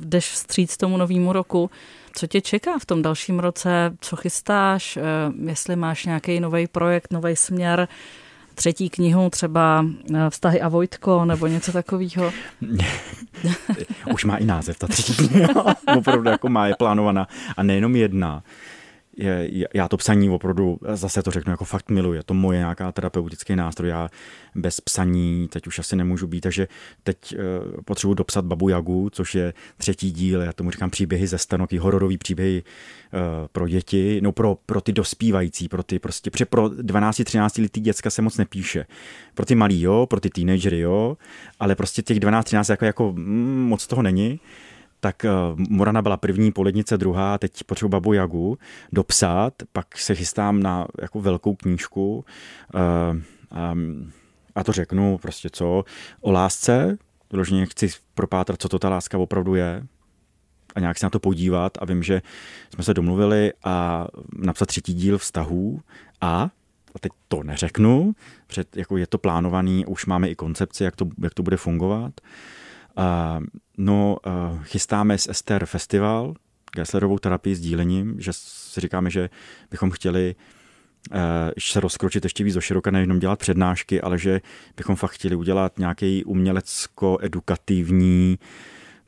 Jdeš vstříc tomu novému roku. Co tě čeká v tom dalším roce? Co chystáš? Eh, jestli máš nějaký nový projekt, nový směr? Třetí knihu, třeba eh, Vztahy a Vojtko, nebo něco takového? Už má i název, ta třetí kniha. Opravdu jako má je plánovaná. A nejenom jedna je, já to psaní opravdu, zase to řeknu, jako fakt miluji. Je to moje nějaká terapeutický nástroj. Já bez psaní teď už asi nemůžu být, takže teď uh, potřebuji dopsat Babu Jagu, což je třetí díl, já tomu říkám příběhy ze stanoky, hororový příběhy uh, pro děti, no pro, pro ty dospívající, pro ty prostě, protože pro 12-13 letý děcka se moc nepíše. Pro ty malý jo, pro ty teenagery jo, ale prostě těch 12-13 jako, jako mm, moc toho není tak eh, Morana byla první, Polednice druhá, teď potřebuji Babu Jagu dopsat, pak se chystám na jako velkou knížku eh, a to řeknu prostě co, o lásce, vyloženě chci propátrat, co to ta láska opravdu je a nějak se na to podívat a vím, že jsme se domluvili a napsat třetí díl vztahů a a teď to neřeknu, před, jako je to plánovaný, už máme i koncepci, jak to, jak to bude fungovat. Uh, no, chystáme s Ester festival, Gesslerovou terapii s dílením, že si říkáme, že bychom chtěli uh, se rozkročit ještě víc široka, nejenom dělat přednášky, ale že bychom fakt chtěli udělat nějaký umělecko-edukativní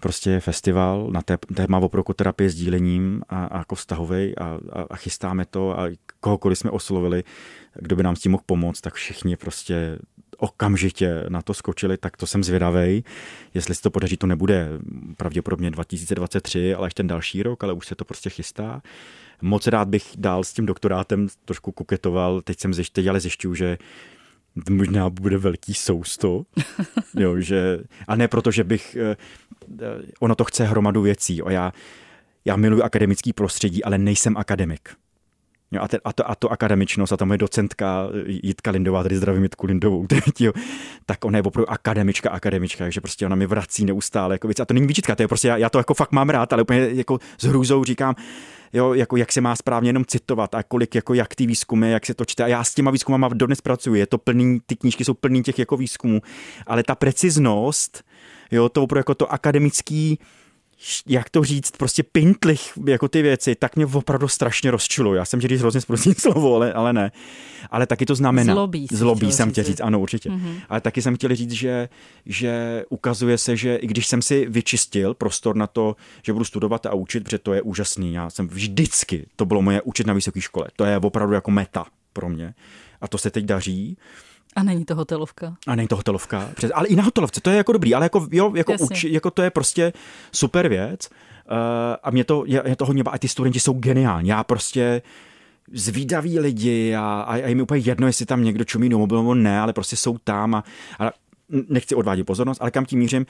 prostě festival na téma oprokoterapie s dílením a, a jako vztahovej a, a, a chystáme to a kohokoliv jsme oslovili, kdo by nám s tím mohl pomoct, tak všichni prostě okamžitě na to skočili, tak to jsem zvědavej. Jestli se to podaří, to nebude pravděpodobně 2023, ale až ten další rok, ale už se to prostě chystá. Moc rád bych dál s tím doktorátem trošku koketoval. Teď jsem zjišť, teď ale zjišťuju, že možná bude velký sousto, jo, že, a ne proto, že bych, eh, ono to chce hromadu věcí, o já, já miluji akademický prostředí, ale nejsem akademik. Jo, a, te, a, to, a to akademičnost a ta moje docentka Jitka Lindová, tady zdravím Jitku Lindovou, jo, tak ona je opravdu akademička, akademička, takže prostě ona mi vrací neustále jako věc. A to není výčitka, to je prostě, já, já to jako fakt mám rád, ale úplně jako s hrůzou říkám, jo, jako jak se má správně jenom citovat a kolik, jako jak ty výzkumy, jak se to čte. A já s těma výzkumama dodnes pracuji, je to plný, ty knížky jsou plný těch jako výzkumů, ale ta preciznost, jo, to opravdu jako to akademický, jak to říct, prostě pintlich jako ty věci, tak mě opravdu strašně rozčilo. Já jsem říct hrozně zprostý slovo, ale, ale ne. Ale taky to znamená. Zlobí. Zlobí jsem chtěl říct, ano, určitě. Mm-hmm. Ale taky jsem chtěl říct, že, že ukazuje se, že i když jsem si vyčistil prostor na to, že budu studovat a učit, protože to je úžasný. Já jsem vždycky, to bylo moje učit na vysoké škole. To je opravdu jako meta pro mě. A to se teď daří. A není to hotelovka. A není to hotelovka, přes, ale i na hotelovce, to je jako dobrý, ale jako, jo, jako, uč, jako to je prostě super věc. Uh, a mě to, je, je to hodně, a ty studenti jsou geniální. Já prostě zvídaví lidi a, a, a je mi úplně jedno, jestli tam někdo čumí do mobilu nebo ne, ale prostě jsou tam a, a nechci odvádět pozornost, ale kam tím mířím,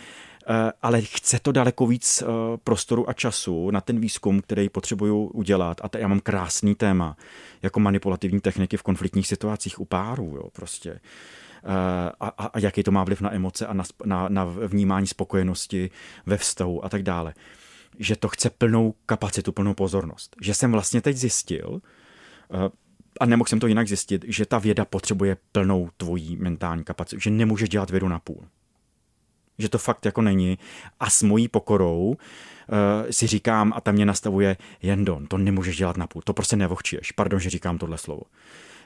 eh, ale chce to daleko víc eh, prostoru a času na ten výzkum, který potřebuju udělat. A já mám krásný téma, jako manipulativní techniky v konfliktních situacích u párů, jo, prostě. Eh, a, a, a jaký to má vliv na emoce a na, na, na vnímání spokojenosti ve vztahu a tak dále. Že to chce plnou kapacitu, plnou pozornost. Že jsem vlastně teď zjistil, a nemohl jsem to jinak zjistit, že ta věda potřebuje plnou tvojí mentální kapacitu, že nemůže dělat vědu na půl. Že to fakt jako není. A s mojí pokorou uh, si říkám, a tam mě nastavuje Jendon, to nemůžeš dělat na půl, to prostě nevochčíš. Pardon, že říkám tohle slovo.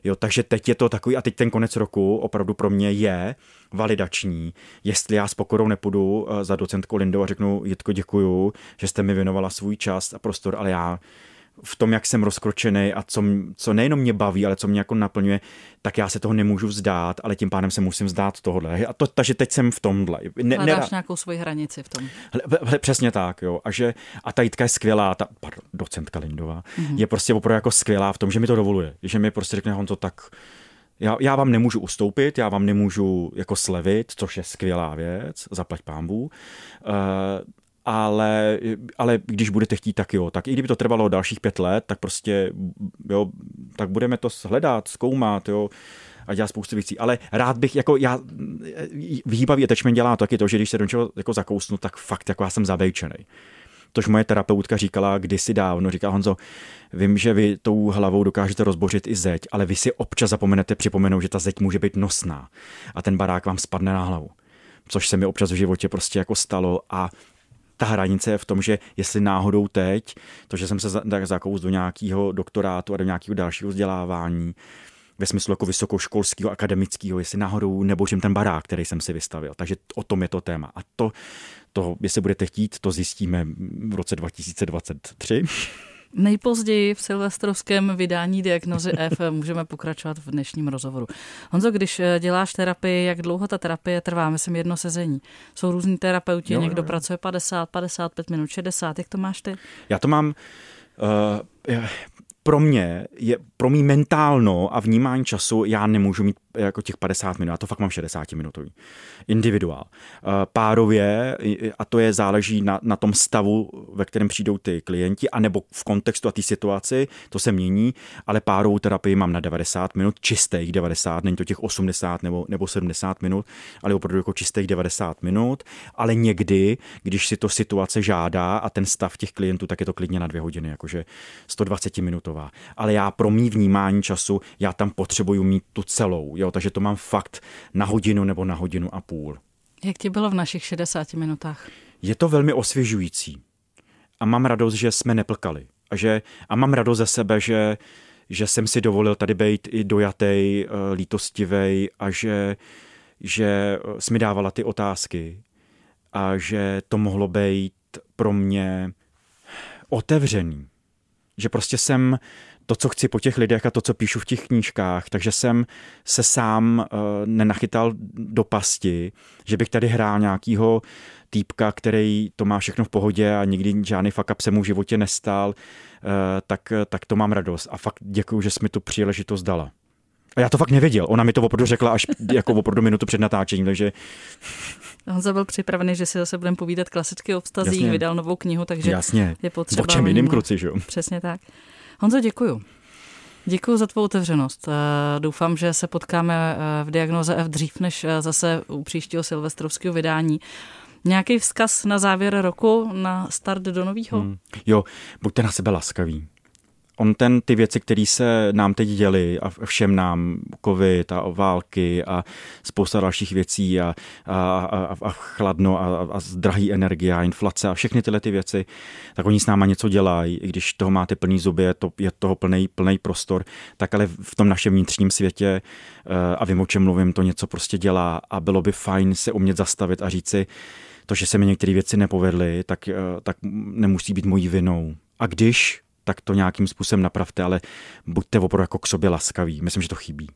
Jo, takže teď je to takový, a teď ten konec roku opravdu pro mě je validační, jestli já s pokorou nepůjdu uh, za docentkou Lindou a řeknu, Jitko, děkuju, že jste mi věnovala svůj čas a prostor, ale já v tom, jak jsem rozkročený a co, co nejenom mě baví, ale co mě jako naplňuje, tak já se toho nemůžu vzdát, ale tím pádem se musím vzdát tohohle. A to, takže teď jsem v tomhle. Ne, Hledáš nera... nějakou svoji hranici v tom. Hle, hle, přesně tak, jo. A, že, a ta Jitka je skvělá, ta pardon, docentka Lindová, mm-hmm. je prostě opravdu jako skvělá v tom, že mi to dovoluje. Že mi prostě řekne, on to tak, já, já vám nemůžu ustoupit, já vám nemůžu jako slevit, což je skvělá věc, zaplať pámbu. Uh, ale, ale když budete chtít, tak jo. Tak i kdyby to trvalo dalších pět let, tak prostě, jo, tak budeme to hledat, zkoumat, jo a dělat spoustu věcí. Ale rád bych, jako já, výhýbavý attachment dělá taky to, že když se do něčeho jako zakousnu, tak fakt jako já jsem zabejčený. Tož moje terapeutka říkala kdysi dávno, říká Honzo, vím, že vy tou hlavou dokážete rozbořit i zeď, ale vy si občas zapomenete připomenout, že ta zeď může být nosná a ten barák vám spadne na hlavu. Což se mi občas v životě prostě jako stalo a ta hranice je v tom, že jestli náhodou teď, to, že jsem se zakous do nějakého doktorátu a do nějakého dalšího vzdělávání, ve smyslu jako vysokoškolského, akademického, jestli náhodou nebožím ten barák, který jsem si vystavil. Takže o tom je to téma. A to, to jestli budete chtít, to zjistíme v roce 2023. Nejpozději v silvestrovském vydání diagnozy F můžeme pokračovat v dnešním rozhovoru. Honzo, když eh, děláš terapii, jak dlouho ta terapie trvá? Myslím jedno sezení. Jsou různí terapeuti, jo, někdo jo. pracuje 50, 55 minut, 60. Jak to máš ty? Já to mám... Uh, pro mě, je, pro mý mentálno a vnímání času, já nemůžu mít jako těch 50 minut, a to fakt mám 60 minutový. Individuál. Párově, a to je záleží na, na tom stavu, ve kterém přijdou ty klienti, anebo v kontextu a té situaci, to se mění, ale párovou terapii mám na 90 minut, čistých 90, není to těch 80 nebo, nebo 70 minut, ale opravdu jako čistých 90 minut, ale někdy, když si to situace žádá a ten stav těch klientů, tak je to klidně na dvě hodiny, jakože 120 minutová. Ale já pro mý vnímání času, já tam potřebuju mít tu celou, jo, takže to mám fakt na hodinu nebo na hodinu a půl. Jak ti bylo v našich 60 minutách? Je to velmi osvěžující. A mám radost, že jsme neplkali. A, že, a mám radost ze sebe, že, že jsem si dovolil tady být i dojatej, eh, lítostivej a že, že jsi mi dávala ty otázky a že to mohlo být pro mě otevřený. Že prostě jsem to, co chci po těch lidech a to, co píšu v těch knížkách, takže jsem se sám uh, nenachytal do pasti, že bych tady hrál nějakýho týpka, který to má všechno v pohodě a nikdy žádný fuck up se mu v životě nestal, uh, tak, tak to mám radost. A fakt děkuji, že jsi mi tu příležitost dala. A já to fakt nevěděl. Ona mi to opravdu řekla až jako opravdu minutu před natáčením, takže... Honza byl připravený, že si zase budeme povídat klasicky o vztazích, Jasně. vydal novou knihu, takže Jasně. je potřeba... O čem jiným kruci, že jo? Přesně tak. Honzo, děkuju. Děkuji za tvou otevřenost. Eh, doufám, že se potkáme eh, v diagnoze F dřív, než eh, zase u příštího silvestrovského vydání. Nějaký vzkaz na závěr roku, na start do nového? Hmm. Jo, buďte na sebe laskaví on ten, ty věci, které se nám teď děly a všem nám, covid a války a spousta dalších věcí a, a, a, a chladno a, a drahý energie a inflace a všechny tyhle ty věci, tak oni s náma něco dělají, i když toho máte plný zuby, je, to, je toho plný, plný prostor, tak ale v tom našem vnitřním světě eh, a vím, o čem mluvím, to něco prostě dělá a bylo by fajn se umět zastavit a říci, to, že se mi některé věci nepovedly, tak, eh, tak nemusí být mojí vinou. A když tak to nějakým způsobem napravte, ale buďte opravdu jako k sobě laskaví. Myslím, že to chybí.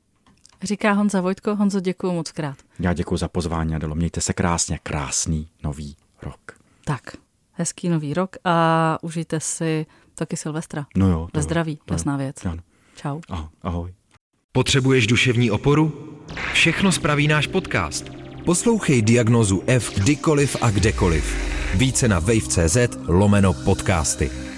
Říká Honza Vojtko. Honzo, děkuji moc krát. Já děkuji za pozvání, Adelo. Mějte se krásně, krásný nový rok. Tak, hezký nový rok a užijte si taky Silvestra. No jo. Ve zdraví, jasná věc. Ano. Čau. ahoj. Potřebuješ duševní oporu? Všechno spraví náš podcast. Poslouchej diagnozu F kdykoliv a kdekoliv. Více na wave.cz lomeno podcasty.